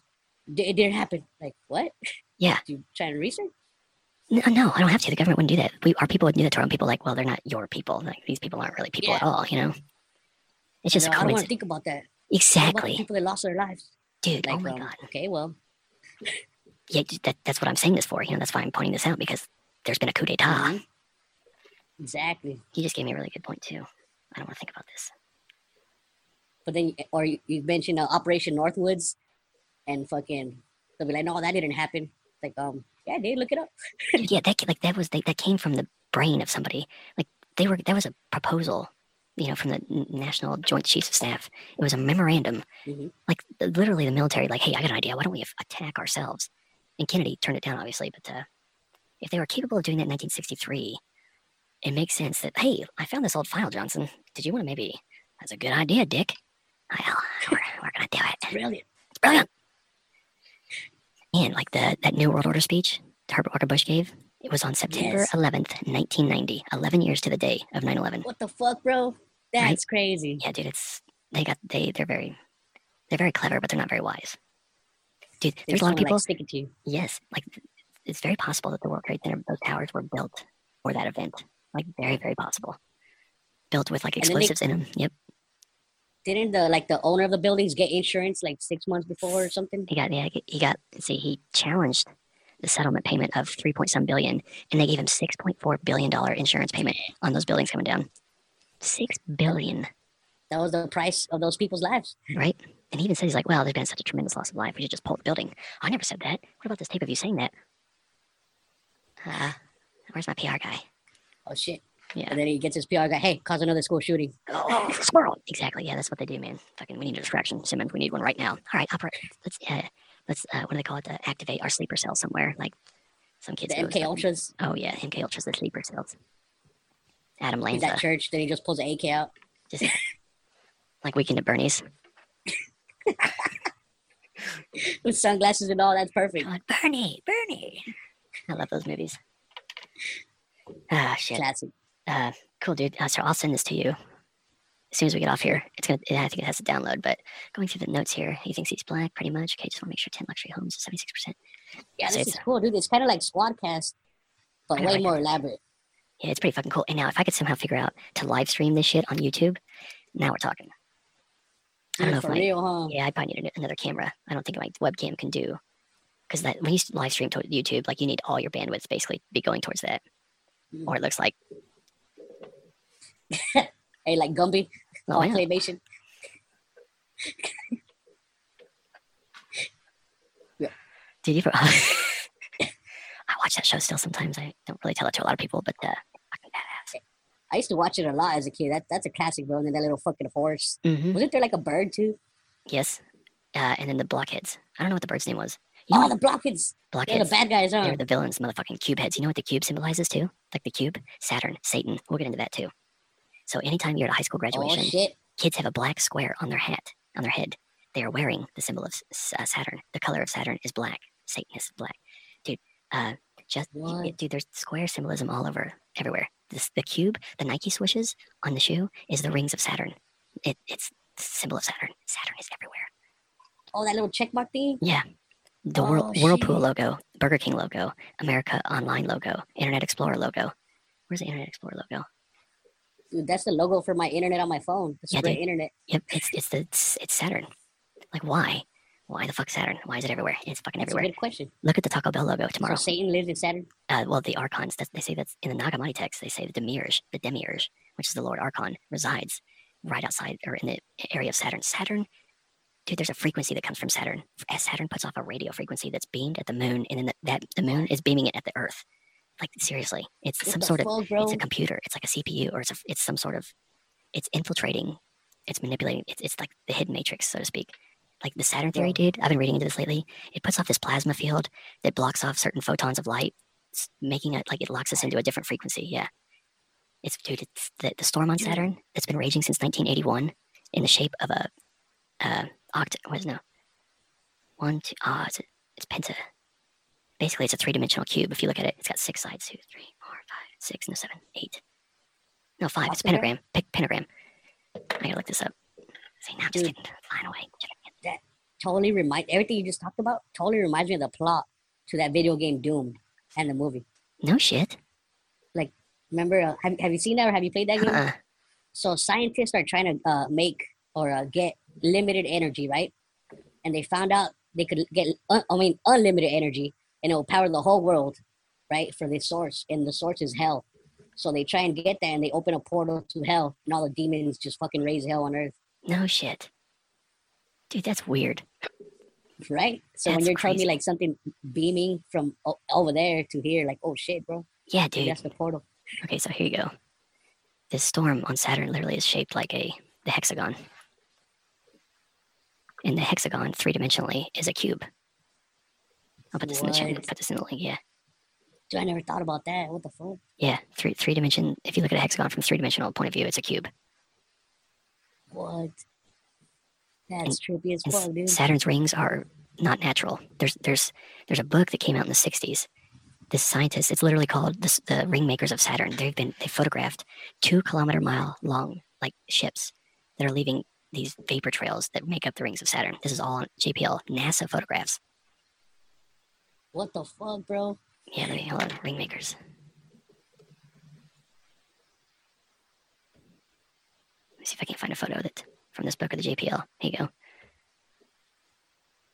it didn't happen." Like what? Yeah. You trying to research? No, no, I don't have to. The government wouldn't do that. We, our people would do that to our own people. Like, well, they're not your people. Like, these people aren't really people at all. You know, it's just No, a I don't want to think about that. What about Exactly, people that lost their lives. dude. Like, oh my um, god. okay, well, Yeah, that, that's what I'm saying this for. You know, that's why I'm pointing this out because there's been a coup d'état. mhm. Exactly. He just gave me a really good point too. I don't want to think about this. But then, or you, you mentioned uh, Operation Northwoods, and fucking, they'll be like, "No, that didn't happen." Like, um, yeah, dude, look it up. Yeah, that like that was they, that came from the brain of somebody. Like they were that was a proposal, you know, from the National Joint Chiefs of Staff. It was a memorandum. Mhm. Like literally, the military, like, hey, I got an idea. Why don't we attack ourselves? And Kennedy turned it down, obviously. But uh, if they were capable of doing that in 1963, it makes sense that hey, I found this old file, Johnson. Did you want to maybe? That's a good idea, Dick. Well, we're, we're gonna do it. Brilliant. It's brilliant. And like the that New World Order speech Herbert Walker Bush gave, it was on September Yes. 11th, 1990, 11 years to the day of 9/11. What the fuck, bro? That's crazy. Yeah, dude, it's they got they they're very they're very clever, but they're not very wise. Dude, They there's a lot of people. like, to you. yes, like it's very possible that the World Trade Center those towers were built for that event. Like very very possible. Built with like then they- explosives in them. Yep, Didn't the like the owner of the buildings get insurance like six months before or something? he got yeah he got see he challenged the settlement payment of three point some billion, and they gave him six point four billion dollar insurance payment on those buildings coming down. Six billion, That was the price of those people's lives. right? And he even said he's like, "Well, there's been such a tremendous loss of life. We should just pull the building." I never said that. What about this tape of you saying that? Uh, where's my PR guy? Oh shit! Yeah. And then he gets his PR guy. Hey, cause another school shooting. Oh, squirrel. Exactly. Yeah, that's what they do, man. Fucking, we need a distraction, Simmons. We need one right now. All right, operate. Let's uh, let's uh, what do they call it? Uh, activate our sleeper cells somewhere. Like some kids. The MK Ultras. Oh yeah, MK Ultras, the sleeper cells. Adam He's Lane's at church. Then he just pulls an AK out. just like Weekend at Bernie's. with sunglasses and all. That's perfect. Going, Bernie, Bernie. I love those movies. Ah, shit. Classic. Uh, cool, dude. Uh, so I'll send this to you as soon as we get off here. It's gonna. I think it has to download. But going through the notes here, he thinks he's black, pretty much. Okay, just want to make sure ten luxury homes, seventy six percent. Yeah, So this is cool, dude. It's kind of like Squadcast, but way more elaborate. Yeah, it's pretty fucking cool. And now, if I could somehow figure out to live stream this shit on YouTube, now we're talking. I don't know if my real, huh? yeah, I probably need another camera. I don't think my webcam can do because that when you live stream to YouTube, like you need all your bandwidth basically to be going towards that. Or it looks like Hey, like Gumby, oh, all yeah. claymation. Did you? I watch that show still sometimes. I don't really tell it to a lot of people, but uh. I used to watch it a lot as a kid. That that's a classic, bro. And then that little fucking horse. Mm-hmm. Wasn't there like a bird too? Yes, uh, and then the blockheads. I don't know what the bird's name was. You know Oh, the blockheads. They're blockheads? the bad guys, huh? They're the villains, motherfucking cube heads. You know what the cube symbolizes too? Like the cube, Saturn, Satan. We'll get into that too. So anytime you're at a high school Oh graduation, shit! kids have a black square on their hat, on their head. They are wearing the symbol of uh, Saturn. The color of Saturn is black. Satan is black. Dude, uh, just it- dude, there's square symbolism all over, everywhere. This, the cube, the Nike swishes on the shoe is the rings of Saturn. It, it's the symbol of Saturn. Saturn is everywhere. Oh, that little checkmark thing. Yeah. The Oh, Whirl- Whirlpool shit. logo, Burger King logo, America Online logo, Internet Explorer logo. Where's the Internet Explorer logo? Dude, that's the logo for my internet on my phone. Yeah, dude. internet. Yep, it's it's the it's, it's Saturn. Like why? Why the fuck Saturn? Why is it everywhere? It's fucking That's everywhere. a good question. Look at the Taco Bell logo tomorrow. So Satan lives in Saturn. uh, well, the archons. That's, they say that's in the Nag Hammadi text. They say the demiurge, the demiurge, which is the Lord Archon, resides right outside or in the area of Saturn. Saturn, dude, there's a frequency that comes from Saturn. As Saturn puts off a radio frequency that's beamed at the moon, and then the, that the moon is beaming it at the Earth. Like seriously, it's What some sort of it's a computer. It's like a CPU, or it's a, it's some sort of it's infiltrating. It's manipulating. It's, it's like the hidden matrix, so to speak. Like the Saturn theory, dude. I've been reading into this lately. It puts off this plasma field that blocks off certain photons of light, making it like it locks us into a different frequency. Yeah. It's dude. It's the, the storm on Saturn that's been raging since 1981 in the shape of a uh, oct. What is it no? One, two. Ah, it's a, it's penta. Basically, it's a three-dimensional cube. If you look at it, it's got six sides. Two, three, four, five, six, no, seven, eight. No, five. It's pentagram. Pick pentagram. I gotta look this up. See, now I'm just Dude. getting flying away. Totally remind everything you just talked about. Totally reminds me of the plot to that video game Doom and the movie. No shit. Like remember? Uh, have, have you seen that or have you played that game? Uh-uh. So scientists are trying to uh, make or uh, get limited energy, right? And they found out they could get, un- I mean, unlimited energy, and it will power the whole world, right? For the source, and the source is hell. So they try and get that, and they open a portal to hell, and all the demons just fucking raise hell on earth, No shit. Dude, that's weird. right? So when you're telling me like something beaming from o- over there to here, like, oh shit, bro, Yeah, dude. that's the portal. Okay, so here you go. This storm on Saturn literally is shaped like a the hexagon. And the hexagon, three dimensionally, is a cube. I'll put this in the chat. Put this in the link. Yeah, Dude, I never thought about that. What the fuck? yeah. Three three dimension. If you look at a hexagon from three dimensional point of view, it's a cube. What? That's trippy as And fuck, dude. Saturn's rings are not natural. There's there's there's a book that came out in the '60s. This scientist, it's literally called the, the Ring Makers of Saturn. They've been they photographed two kilometer mile long like ships that are leaving these vapor trails that make up the rings of Saturn. This is all on JPL NASA photographs. What the fuck, bro? Yeah, let me hold on. Ring Makers. Let me see if I can find a photo that from this book of the JPL. Here you go.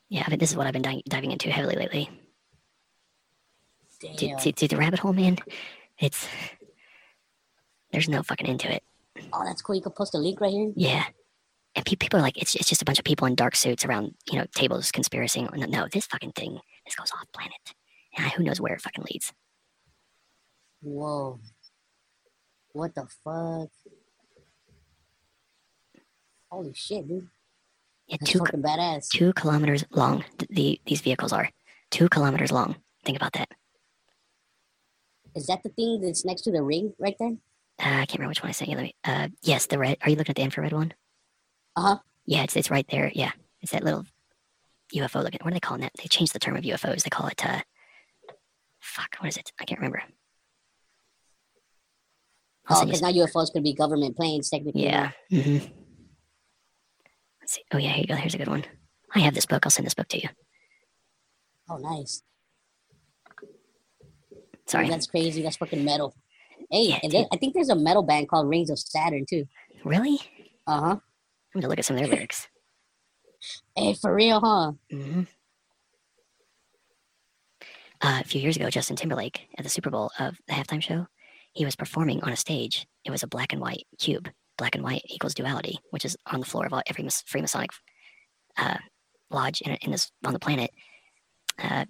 Yeah, but this is what I've been di- diving into heavily lately. Damn. Dude, see, see the rabbit hole, man. It's there's no fucking into it. Oh, that's cool. You can post a link right here. Yeah, and people are like, it's it's just a bunch of people in dark suits around, you know, tables conspiracying. No, no, this fucking thing, this goes off planet, and who knows where it fucking leads. Whoa. What the fuck? Holy shit, dude. Yeah, That's two fucking badass. two kilometers long. th- The these vehicles are two kilometers long. Think about that. Is that the thing that's next to the ring right there? Uh, I can't remember which one I sent you. Let me. Uh, yes, the red. Are you looking at the infrared one? Uh huh. Yeah, it's it's right there. Yeah, it's that little UFO looking. What are they calling that? They changed the term of UFOs. They call it. Uh, fuck. What is it? I can't remember. I'll Oh, send you because now UFOs could be government planes, technically. Yeah. hmm Let's see. Oh yeah, here you go. Here's a good one. I have this book. I'll send this book to you. Oh, nice. Sorry. That's crazy. That's fucking metal. Hey, Yeah, and then, I think there's a metal band called Rings of Saturn too. Really? Uh huh. I'm gonna look at some of their lyrics. Hey, for real, huh? hmm Uh, a few years ago, Justin Timberlake at the Super Bowl of the halftime show, he was performing on a stage. It was a black and white cube. Black and white equals duality, which is on the floor of all, every Freemasonic uh, lodge in, in this on the planet. Uh,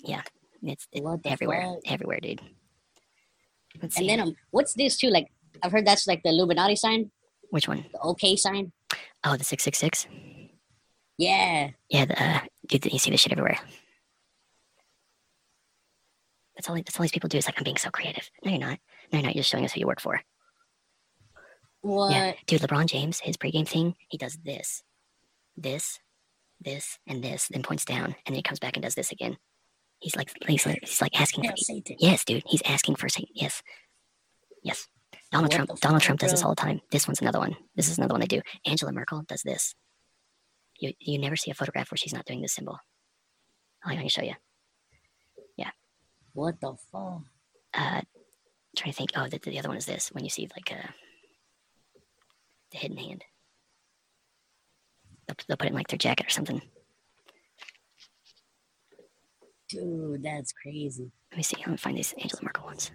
yeah, it's, it's everywhere, fuck? everywhere, dude. Let's And see. then um, what's this too? Like I've heard that's like the Illuminati sign, Which one? the OK sign. Oh, the six six six. Yeah. Yeah, the, uh, dude, you see this shit everywhere. That's all. That's all these people do. Is like, I'm being so creative. No, you're not. No, you're not. You're just showing us who you work for. What? Yeah, dude. LeBron James, his pregame thing, he does this, this, this, and this, then points down, and then he comes back and does this again. He's like, he's like, he's like asking for. Yes, dude. He's asking for Satan. Yes, yes. Donald What Trump. Donald Trump does this all the time. This one's another one. This is another one they do. Angela Merkel does this. You you never see a photograph where she's not doing this symbol. Oh, I can show you. Yeah. What the fuck? uh trying to think oh the, the other one is this when you see like uh the hidden hand. They'll, they'll put it in like their jacket or something. Dude, that's crazy. Let me see. Let me find these Angela Merkel ones.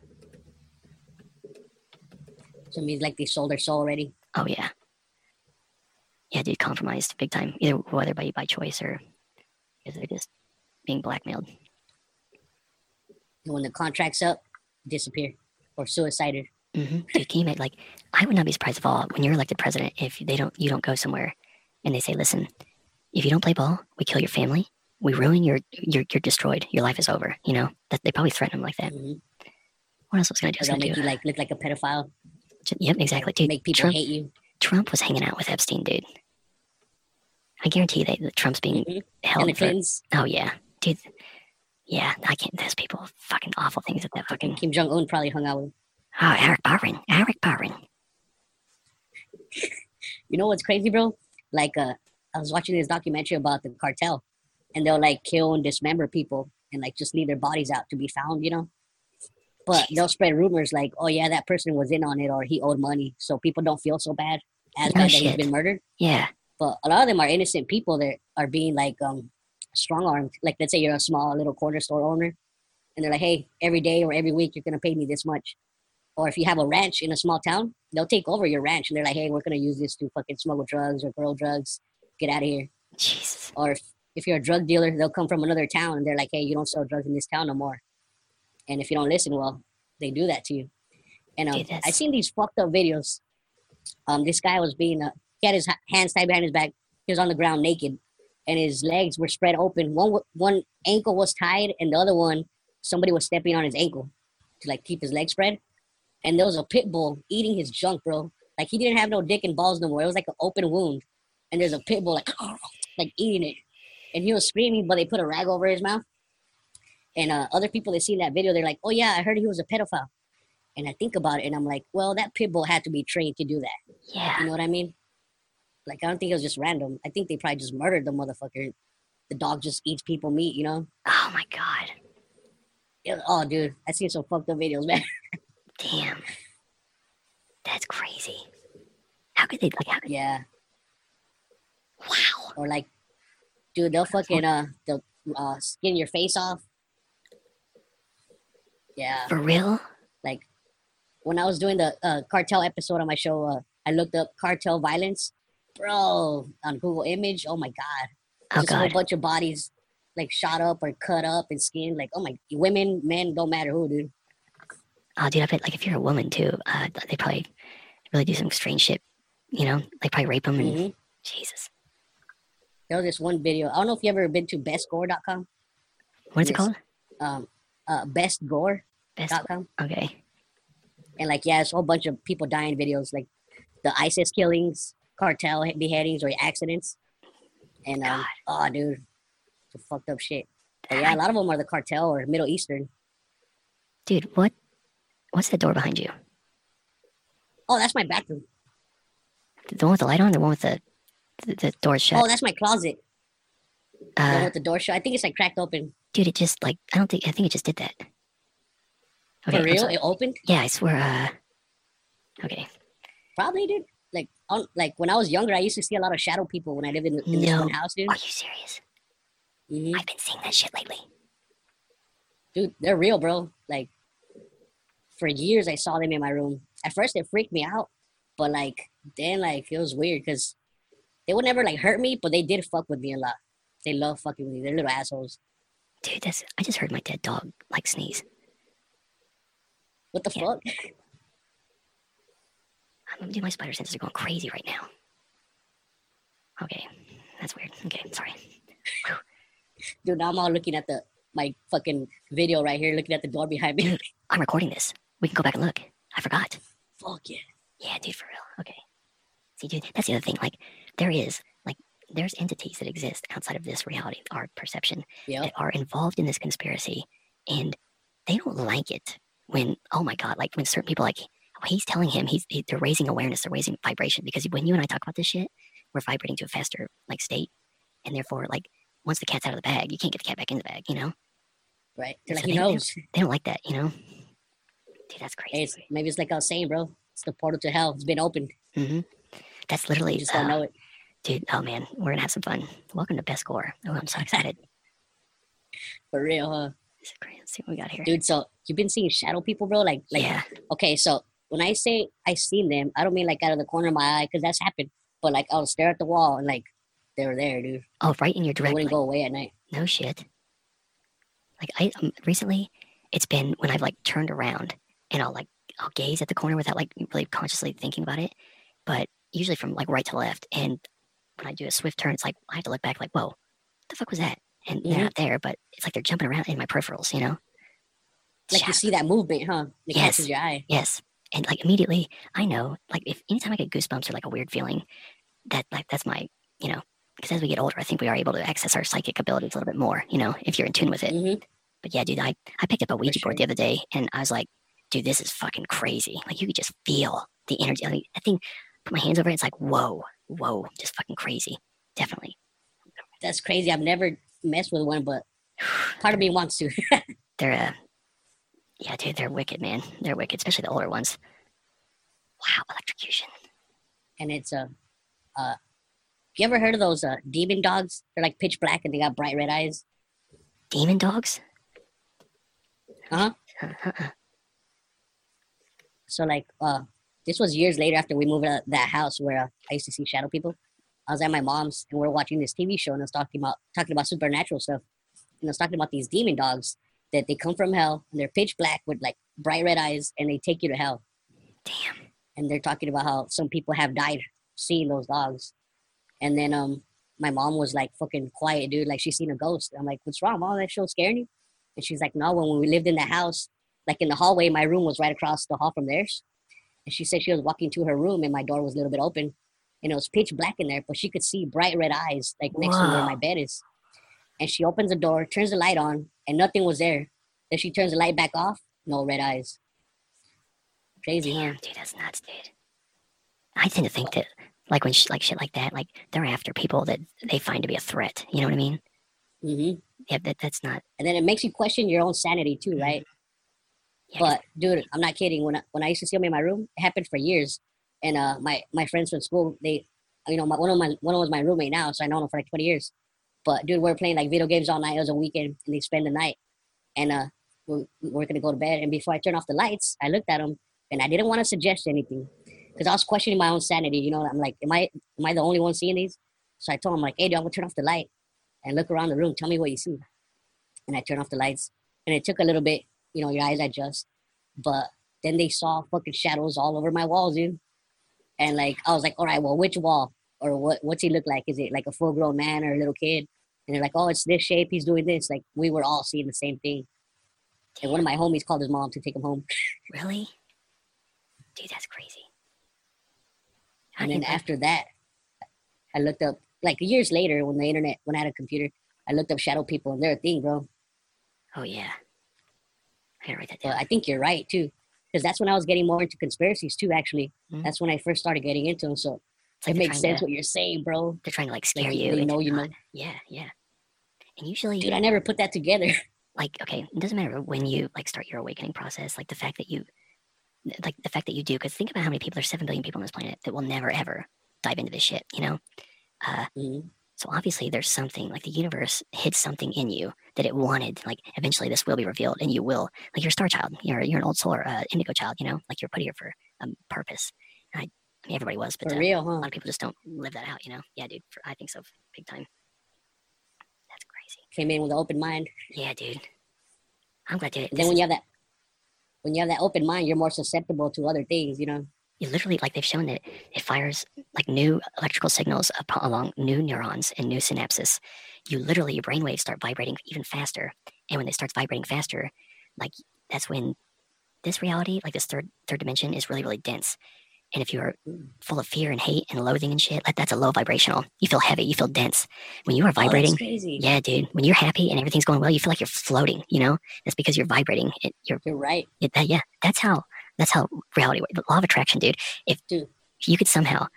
So it means like they sold their soul already. Oh yeah. Yeah, dude, compromised big time. Either whether by by choice or because they're just being blackmailed. And when the contract's up, disappear or suicided. hmm Dude, can you imagine? Like, I would not be surprised at all when you're elected president if they don't, you don't go somewhere, and they say, "Listen, if you don't play ball, we kill your family, we ruin your, you're, you're destroyed, your life is over." You know, that they probably threaten them like that. hmm What else was gonna do? Or they'll gonna make do? you like look like a pedophile. Yep, exactly, dude. make people Trump, hate you. Trump was hanging out with Epstein, dude. I guarantee that that Trump's being Mhm. held And for. Clintons, Oh yeah, dude. Yeah, I can't. Those people, fucking awful things at that fucking. Kim Jong Un probably hung out with. Oh, Eric Barron. Eric Barron. You know what's crazy, bro? Like, uh, I was watching this documentary about the cartel, and they'll like kill and dismember people and like just leave their bodies out to be found, you know. But they'll spread rumors like, "Oh yeah, that person was in on it, or he owed money," so people don't feel so bad as No bad that he's been murdered. Yeah, But a lot of them are innocent people that are being like um strong armed. Like, let's say you're a small little corner store owner, and they're like, "Hey, every day or every week you're gonna pay me this much." Or if you have a ranch in a small town, they'll take over your ranch and they're like, "Hey, we're gonna use this to fucking smuggle drugs or grow drugs. Get out of here." Jesus. or if, if you're a drug dealer, they'll come from another town and they're like, hey, you don't sell drugs in this town no more. And if you don't listen, well, they do that to you. And um, I seen these fucked up videos. Um, this guy was being, uh, he had his hands tied behind his back. He was on the ground naked, and his legs were spread open. One one ankle was tied, and the other one, somebody was stepping on his ankle to like keep his legs spread. And there was a pit bull eating his junk, bro. Like he didn't have no dick and balls no more. It was like an open wound, and there's a pit bull like like eating it, and he was screaming, but they put a rag over his mouth. And uh, other people that seen that video, they're like, "Oh yeah, I heard he was a pedophile." And I think about it, and I'm like, "Well, that pit bull had to be trained to do that." Yeah. You know what I mean? Like I don't think it was just random. I think they probably just murdered the motherfucker. The dog just eats people meat, you know? Oh my god. It- oh, dude, I seen some fucked up videos, man. Damn. That's crazy. How could they like? How could? yeah, Wow. or like, dude, they'll fucking uh, they'll uh, skin your face off. Yeah. For real? like when I was doing the uh, cartel episode on my show, uh, I looked up cartel violence, bro, on Google Image. Oh my god, Oh just a whole bunch of bodies like shot up or cut up and skinned. Like oh my, women, men, don't matter who, dude. Oh, dude, I bet like if you're a woman too, uh, they probably really do some strange shit. You know, like probably rape them and hmm Jesus. There was this one video. I don't know if you ever been to bestgore.com. What is it called? Um, uh, bestgore.com, Best. Okay. and like yeah, it's a whole bunch of people dying videos, like the ISIS killings, cartel beheadings, or accidents. And um, oh, dude, some fucked up shit. But yeah, a lot of them are the cartel or Middle Eastern. Dude, what? What's the door behind you? Oh, that's my bathroom. The one with the light on, the one with the the, the door shut. Oh, that's my closet. The one uh, with the door shut. I think it's like cracked open. Dude, it just like I don't think I think it just did that. For I'm real? It opened? Yeah, I swear. Uh, okay. Probably, dude. Like, on, like when I was younger, I used to see a lot of shadow people when I lived in, in this No. one house, dude. Are you serious? hmm I've been seeing that shit lately. Dude, they're real, bro. Like, for years, I saw them in my room. At first, it freaked me out, but like, then like it was weird because they would never like hurt me, but they did fuck with me a lot. They love fucking with me. They're little assholes. Dude, that's I just heard my dead dog like sneeze. What the Yeah. fuck? Um, dude, my spider senses are going crazy right now. Okay, that's weird. Okay, sorry. Dude, now I'm all looking at the my fucking video right here, looking at the door behind me. I'm recording this. We can go back and look. I forgot. fuck yeah. Yeah, dude, for real. Okay. See, dude, that's the other thing. Like, there is there's entities that exist outside of this reality, our perception, Yep. that are involved in this conspiracy, and they don't like it when oh my god, like when certain people like he's telling him he's he, they're raising awareness, they're raising vibration because when you and I talk about this shit, we're vibrating to a faster like state, and therefore like once the cat's out of the bag, you can't get the cat back in the bag. You know, Right. They're like, So he they- they- knows. they don't like that. You know, dude, that's Hey, crazy. it's, maybe it's like I was saying, bro. It's the portal to hell. It's been opened. Mm-hmm. that's literally You just don't uh, know it. Dude. Oh man, we're gonna have some fun. Welcome to Best Gore. Oh, I'm so excited. For real, huh? This is great. Let's see what we got here. Dude, so you've been seeing shadow people, bro? Like, like, yeah, okay, so when I say I seen them, I don't mean like out of the corner of my eye, because that's happened. But like, I'll stare at the wall and like, they were there, dude. oh, right in your They direct. wouldn't like, go away at night. no shit. Like I um, recently, it's been when I've like turned around and I'll like I'll gaze at the corner without like really consciously thinking about it, but usually from like right to left. And when I do a swift turn, it's like I have to look back, like, whoa, what the fuck was that? And they're Mhm. not there, but it's like they're jumping around in my peripherals, you know? Like you see that movement, huh? It Yes. your eye. Yes. And like immediately I know, like if anytime I get goosebumps or like a weird feeling, that like that's my, you know, because as we get older, I think we are able to access our psychic abilities a little bit more, you know, if you're in tune with it. hmm But yeah, dude, I, I picked up a Ouija board the other day and I was like, dude, this is fucking crazy. Like you could just feel the energy. I thing, put my hands over it, it's like, whoa, whoa, just fucking crazy. Definitely. That's crazy. I've never messed with one, but part of me wants to. They're uh yeah, dude, they're wicked, man. They're wicked, especially the older ones. Wow, electrocution. and it's a, uh, uh, you ever heard of those uh, demon dogs? They're like pitch black and they got bright red eyes. Demon dogs? Uh-huh. Uh-huh. So like, uh, this was years later after we moved out that house where uh, I used to see shadow people. I was at my mom's and we are watching this TV show and I was talking about talking about supernatural stuff. And I was talking about these demon dogs that they come from hell and they're pitch black with like bright red eyes and they take you to hell. Damn. and they're talking about how some people have died seeing those dogs. And then um my mom was like fucking quiet, dude, like she's seen a ghost. I'm like, what's wrong, mom? That show scaring you? And she's like, no, when we lived in the house, like in the hallway, my room was right across the hall from theirs. And she said she was walking to her room and my door was a little bit open. And it was pitch black in there, but she could see bright red eyes like next to where my bed is. And she opens the door, turns the light on, and nothing was there. Then she turns the light back off, no red eyes. Crazy, huh? Dude, that's nuts, dude. I tend to think that, like when sh- like shit like that, like they're after people that they find to be a threat. You know what I mean? hmm Yeah, that that's not. and then it makes you question your own sanity too, right? But dude, I'm not kidding. When I, when I used to see them in my room, it happened for years. And uh, my my friends from school, they, you know, my, one of my one of them was my roommate now, so I know him for like 20 years. But dude, we're playing like video games all night. It was a weekend, and they spend the night. And uh, we're, we're gonna go to bed. And before I turn off the lights, I looked at him, and I didn't want to suggest anything because I was questioning my own sanity. You know, I'm like, am I am I the only one seeing these? So I told him like, hey, dude, I'm gonna turn off the light and look around the room. Tell me what you see. And I turned off the lights, and it took a little bit. You know, your eyes adjust, but then they saw fucking shadows all over my walls, dude. And like, I was like, all right, well, which wall or what? What's he look like? Is it like a full grown man or a little kid? And they're like, oh, it's this shape. He's doing this. Like, we were all seeing the same thing. And one of my homies called his mom to take him home. really, dude, that's crazy. How And then after that, I looked up like years later when the internet, when I had a computer, I looked up shadow people and they're a thing, bro. oh yeah, I gotta write that down. I think you're right too, because that's when I was getting more into conspiracies too. Actually, Mhm. that's when I first started getting into them. So It's like it makes sense To, what you're saying, bro. they're trying to like scare Like, you. they know you know. Yeah, yeah. And usually, Dude, I never put that together. like okay it doesn't matter when you like start your awakening process like the fact that you like the fact that you do because think about how many people there's 7 billion people on this planet that will never ever dive into this shit you know uh, Mhm. So obviously there's something like the universe hid something in you that it wanted like eventually this will be revealed and you will like you're a star child you're, you're an old solar uh, indigo child you know like you're put here for a purpose and I, I mean everybody was but uh, real, a lot of people just don't live that out you know yeah dude for, i think so big time that's crazy Came in with an open mind. yeah dude i'm glad to And then when you have that, when you have that open mind, you're more susceptible to other things. You know. You literally like they've shown that it fires like new electrical signals up along new neurons and new synapses. You literally your brain waves start vibrating even faster. And when it starts vibrating faster like that's when this reality like this third third dimension is really really dense. And if you're Mm. full of fear and hate and loathing and shit like that's a low vibrational. You feel heavy you feel dense. When you are Oh, vibrating crazy. yeah dude. When you're happy and everything's going well you feel like you're floating you know? That's because you're vibrating. It, you're You're right. it, that, yeah, that's how that's how reality works. The law of attraction, dude. If Dude. if you could somehow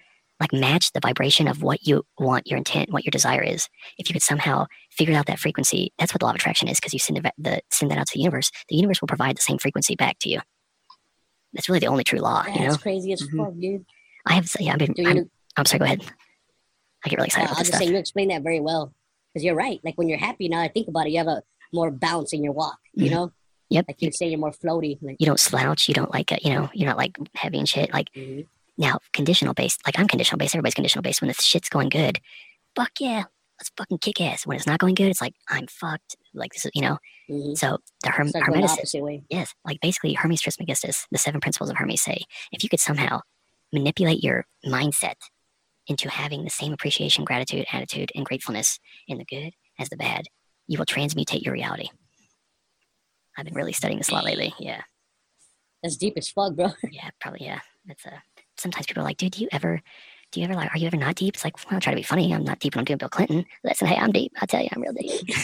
like match the vibration of what you want, your intent, what your desire is, if you could somehow figure out that frequency, that's what the law of attraction is. Because you send the, the send that out to the universe, the universe will provide the same frequency back to you. That's really the only true law. That's You know, crazy as Mhm. fuck, dude. I have yeah, I've been Dude, I'm, you know, I'm sorry. Go ahead. I get really excited Uh, about I'll just stuff. say you explain that very well because you're right. Like when you're happy, now I think about it, you have a more bounce in your walk. You Mhm. know, Yep. like you say, you're more floaty. Like, You don't slouch. You don't like. Uh, you know. You're not like heavy and shit. Like mhm. now, conditional based. Like I'm conditional based. Everybody's conditional based. When the shit's going good, fuck yeah, let's fucking kick ass. When it's not going good, it's like I'm fucked. Like this is, you know. Mhm. So the Herm- the way. yes, like basically Hermes Trismegistus, the seven principles of Hermes say, if you could somehow manipulate your mindset into having the same appreciation, gratitude, attitude, and gratefulness in the good as the bad, you will transmutate your reality. I've been really studying this a lot lately. Yeah, That's deep as fuck, bro. yeah, probably yeah. That's uh sometimes people are like, dude, do you ever do you ever like are you ever not deep? It's like, well, I try to be funny. I'm not deep when I'm doing Bill Clinton. Listen, hey, I'm deep. I tell you, I'm real deep.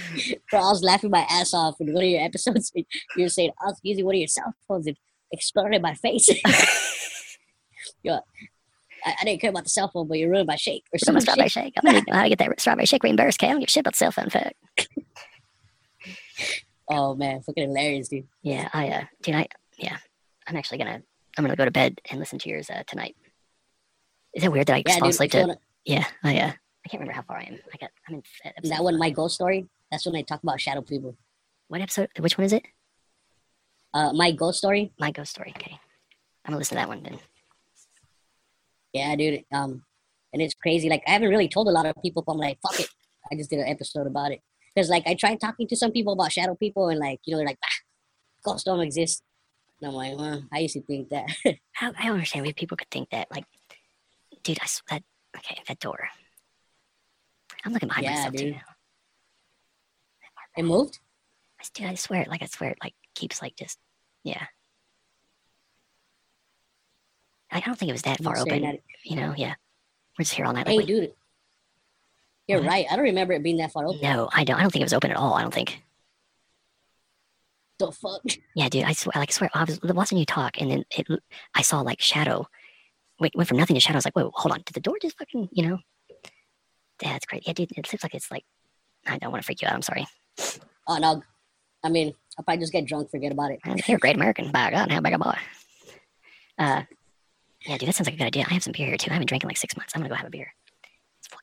Bro, I was laughing my ass off in one of your episodes. You were saying, I was using one of your cell phones and exploded my face. Yo, I, I didn't care about the cell phone, but you ruined my shake or Some some strawberry shake. I'm gonna know how to get that strawberry shake reimbursed. Okay, I don't give a shit about the cell phone. Fuck. Oh man, fucking hilarious, dude. Yeah, I uh, dude, I yeah, I'm actually gonna I'm gonna go to bed and listen to yours uh, tonight. Is that weird that I Yeah, fall dude. asleep to? wanna- Yeah, I uh, I can't remember how far I am. I got I'm in episode that one, my ghost story. That's when I talk about shadow people. What episode? Which one is it? Uh, my ghost story. My ghost story. Okay, I'm gonna listen to that one then. Yeah, dude. Um, and it's crazy. Like I haven't really told a lot of people. But I'm like, fuck it. I just did an episode about it because like I tried talking to some people about shadow people, and like you know they're like, ah, ghosts don't exist. And I'm like, well, I used to think that. How I don't understand why people could think that. Like, dude, I that okay that door. I'm looking behind Yeah, myself too dude. now. it moved. I Dude, I swear, like I swear, it like keeps like just yeah. I I don't think it was that I'm far open. You know, yeah. We're just here all night. Hey, wait, dude. You're What? right. I don't remember it being that far open. no, I don't. I don't think it was open at all. I don't think. The fuck? Yeah, dude. I swear. Like, I swear. I was watching you talk, and then it. I saw like shadow. Went, went from nothing to shadow. I was like, whoa, hold on. Did the door just fucking? You know? Yeah, it's great. Yeah, dude. It seems like it's like. I don't want to freak you out. I'm sorry. Oh no. I mean, I'll probably just get drunk, forget about it. You're a great American. By God, how big a boy. Uh, yeah, dude. That sounds like a good idea. I have some beer here too. I haven't drank in like six months. I'm gonna go have a beer.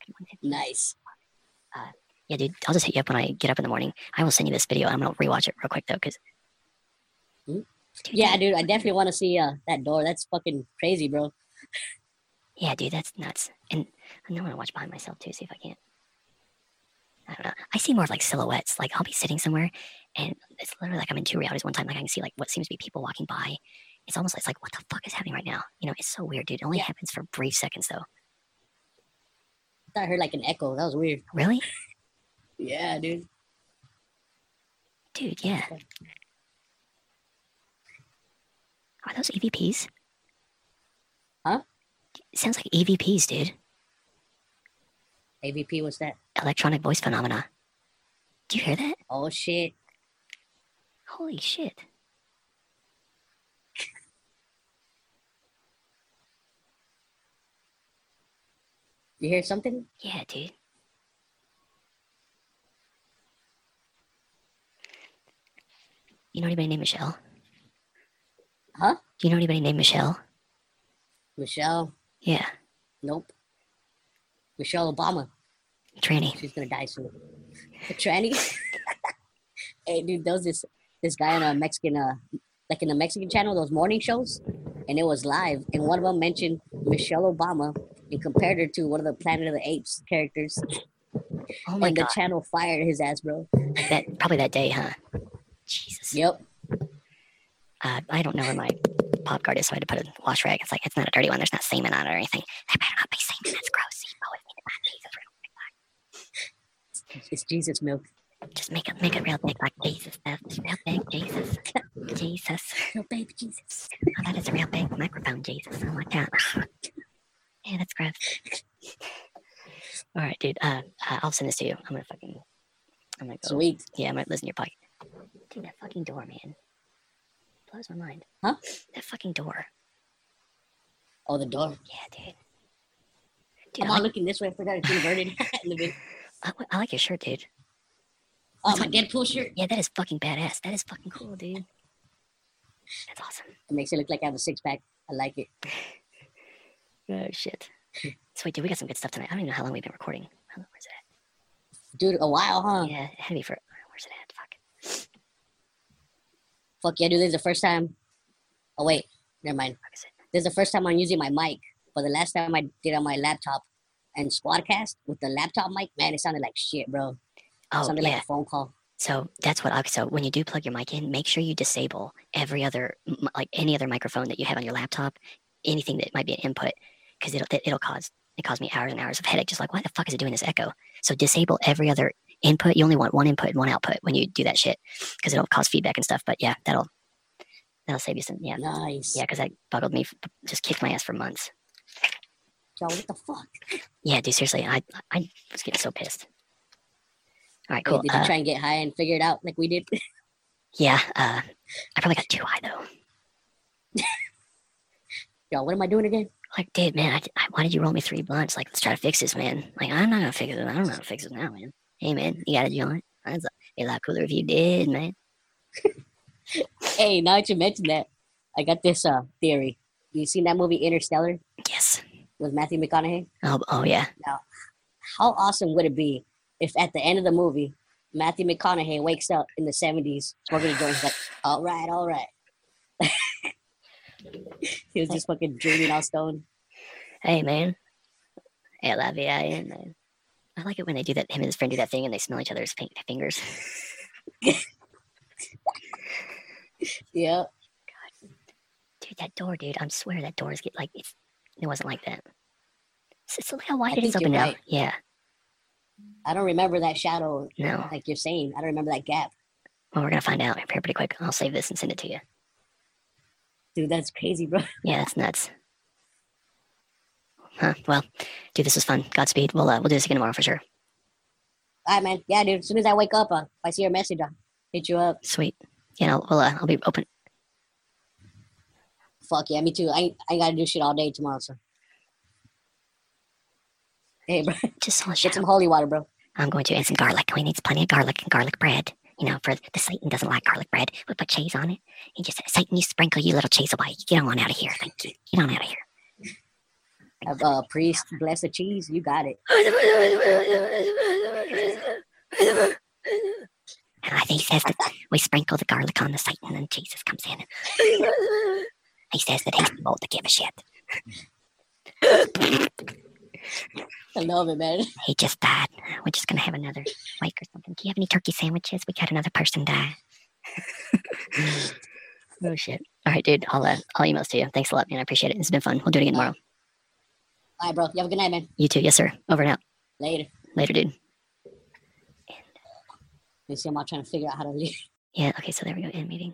It's fucking wonderful. Nice. Yeah, dude. I'll just hit you up when I get up in the morning. I will send you this video. I'm gonna rewatch it real quick though, because. Hmm? Yeah, dude. I definitely want to see uh, that door. That's fucking crazy, bro. Yeah, dude, that's nuts. And I am gonna watch behind myself too, see if I can't. I don't know. I see more of like silhouettes. Like I'll be sitting somewhere and it's literally like I'm in two realities one time. Like I can see like what seems to be people walking by. It's almost like it's like, what the fuck is happening right now? You know, it's so weird, dude. It only Yeah. happens for brief seconds though. I heard like an echo. That was weird. Really? Yeah, dude. Dude, yeah. Are those EVPs? Huh? sounds like EVPs, dude. AVP, what's that? Electronic voice phenomena. Do you hear that? Oh shit. Holy shit. You hear something? Yeah, dude. You know anybody named Michelle? Huh? Do you know anybody named Michelle? Michelle? Yeah, Nope. Michelle Obama. tranny. She's gonna die soon. A tranny? hey, dude, there was this this guy on a Mexican, uh, like in the Mexican channel, those morning shows, and it was live, and one of them mentioned Michelle Obama and compared her to one of the Planet of the Apes characters, Oh my and the channel fired his ass, bro. That probably that day, huh? Jesus. Yep. Uh, I don't know where my pop guard is, so I had to put a wash rag. It's like it's not a dirty one. There's not semen on it or anything. There better not be semen. That's gross. See, oh, it made it not Jesus. It's Jesus milk. Just make it make it real big, like Jesus. That's real big, Jesus. Jesus. Oh, baby Jesus. Oh, that is a real big microphone, Jesus. Oh my god. Yeah, that's gross. All right, dude. Uh, uh, I'll send this to you. I'm gonna fucking. I'm gonna go. Sweet. Yeah, I'm gonna listen to your podcast. Dude, that fucking door, man. Blows my mind. Huh? That fucking door. Oh, the door. Yeah, dude. Dude, I'm I like, looking this way. I forgot it's inverted. in the video. I, I like your shirt, dude. Oh, my Deadpool shirt. Yeah, that is fucking badass. That is fucking cool, dude. That's awesome. It makes it look like I have a six pack. I like it. Oh shit. Sweet, dude, we got some good stuff tonight. I don't even know how long we've been recording. Where's it Dude, a while, huh? at? Yeah, heavy for. Where's it at? Fuck. It. Fuck yeah, dude. This is the first time. Oh wait, never mind. Fuck is it? This is the first time I'm using my mic. But the last time I did on my laptop and Squadcast with the laptop mic, man, it sounded like shit, bro. Oh sounded yeah. like a phone call. So that's what I. So when you do plug your mic in, make sure you disable every other, like any other microphone that you have on your laptop, anything that might be an input, because it'll it- it'll cause it caused me hours and hours of headache. Just like why the fuck is it doing this echo? So disable every other input. You only want one input and one output when you do that shit, because it'll cause feedback and stuff. But yeah, that'll that'll save you some. Yeah, Nice. yeah, because that buggled me, just kicked my ass for months. Yo, what the fuck? Yeah, dude, seriously, I I was getting so pissed. All right, cool. did you Uh, try and get high and figure it out like we did? yeah, uh, I probably got too high though. Yo, what am I doing again? Like, dude, man, I, I, why did you roll me three blunts? Like, let's try to fix this, man. Like, I'm not gonna fix it. I don't know how to fix it now, man. Hey, man, you got a joint? That's a, a lot cooler if you did, man. Hey, now that you mentioned that, I got this uh theory. You seen that movie Interstellar Yes. with Matthew McConaughey? Oh, oh yeah. How awesome would it be if at the end of the movie, Matthew McConaughey wakes up in the 70s, smoking a joint, he's like, all right, all right. he was just fucking dreaming all stone. Hey, man. L I V I N, man. I like it when they do that. Him and his friend do that thing, and they smell each other's fin- fingers. Yeah. Dude, that door, dude. I'm swear that door is get like it's. It wasn't like that. It's, it's look how I wide it is open now. right. Yeah. I don't remember that shadow No. like you're saying. I don't remember that gap. Well, we're gonna find out here pretty quick. I'll save this and send it to you. Dude, that's crazy, bro. Yeah, that's nuts. Huh. Well, dude, this was fun. Godspeed. We'll uh, we'll do this again tomorrow for sure. All right, man. Yeah, dude. As soon as I wake up, uh, if I see your message, I'll hit you up. Sweet. Yeah, I'll we'll, uh, I'll be open. Fuck yeah, me too. I I gotta do shit all day tomorrow, so. Hey, bro. Just Get some holy water, bro. I'm going to and some garlic. We need plenty of garlic and garlic bread. You know, for the Satan doesn't like garlic bread. We put cheese on it. He just said, Satan, you sprinkle you little cheese away. Get on out of here. Thank you. Get on out of here. Uh, priest bless the cheese. You got it. And I think he says that we sprinkle the garlic on the Satan and Jesus comes in. He says that he's bold to give a shit. I love it, man. He just died. We're just gonna have another wake or something. Do you have any turkey sandwiches? We got another person die. oh shit. All right, dude. I'll uh, I'll email this to you. Thanks a lot, man. I appreciate it. It's been fun. We'll do it again tomorrow. All right, bro. You have a good night, man. You too. Yes, sir. Over and out. Later. Later, dude. You see, I'm all trying to figure out how to leave. Yeah. Okay. So there we go. End meeting.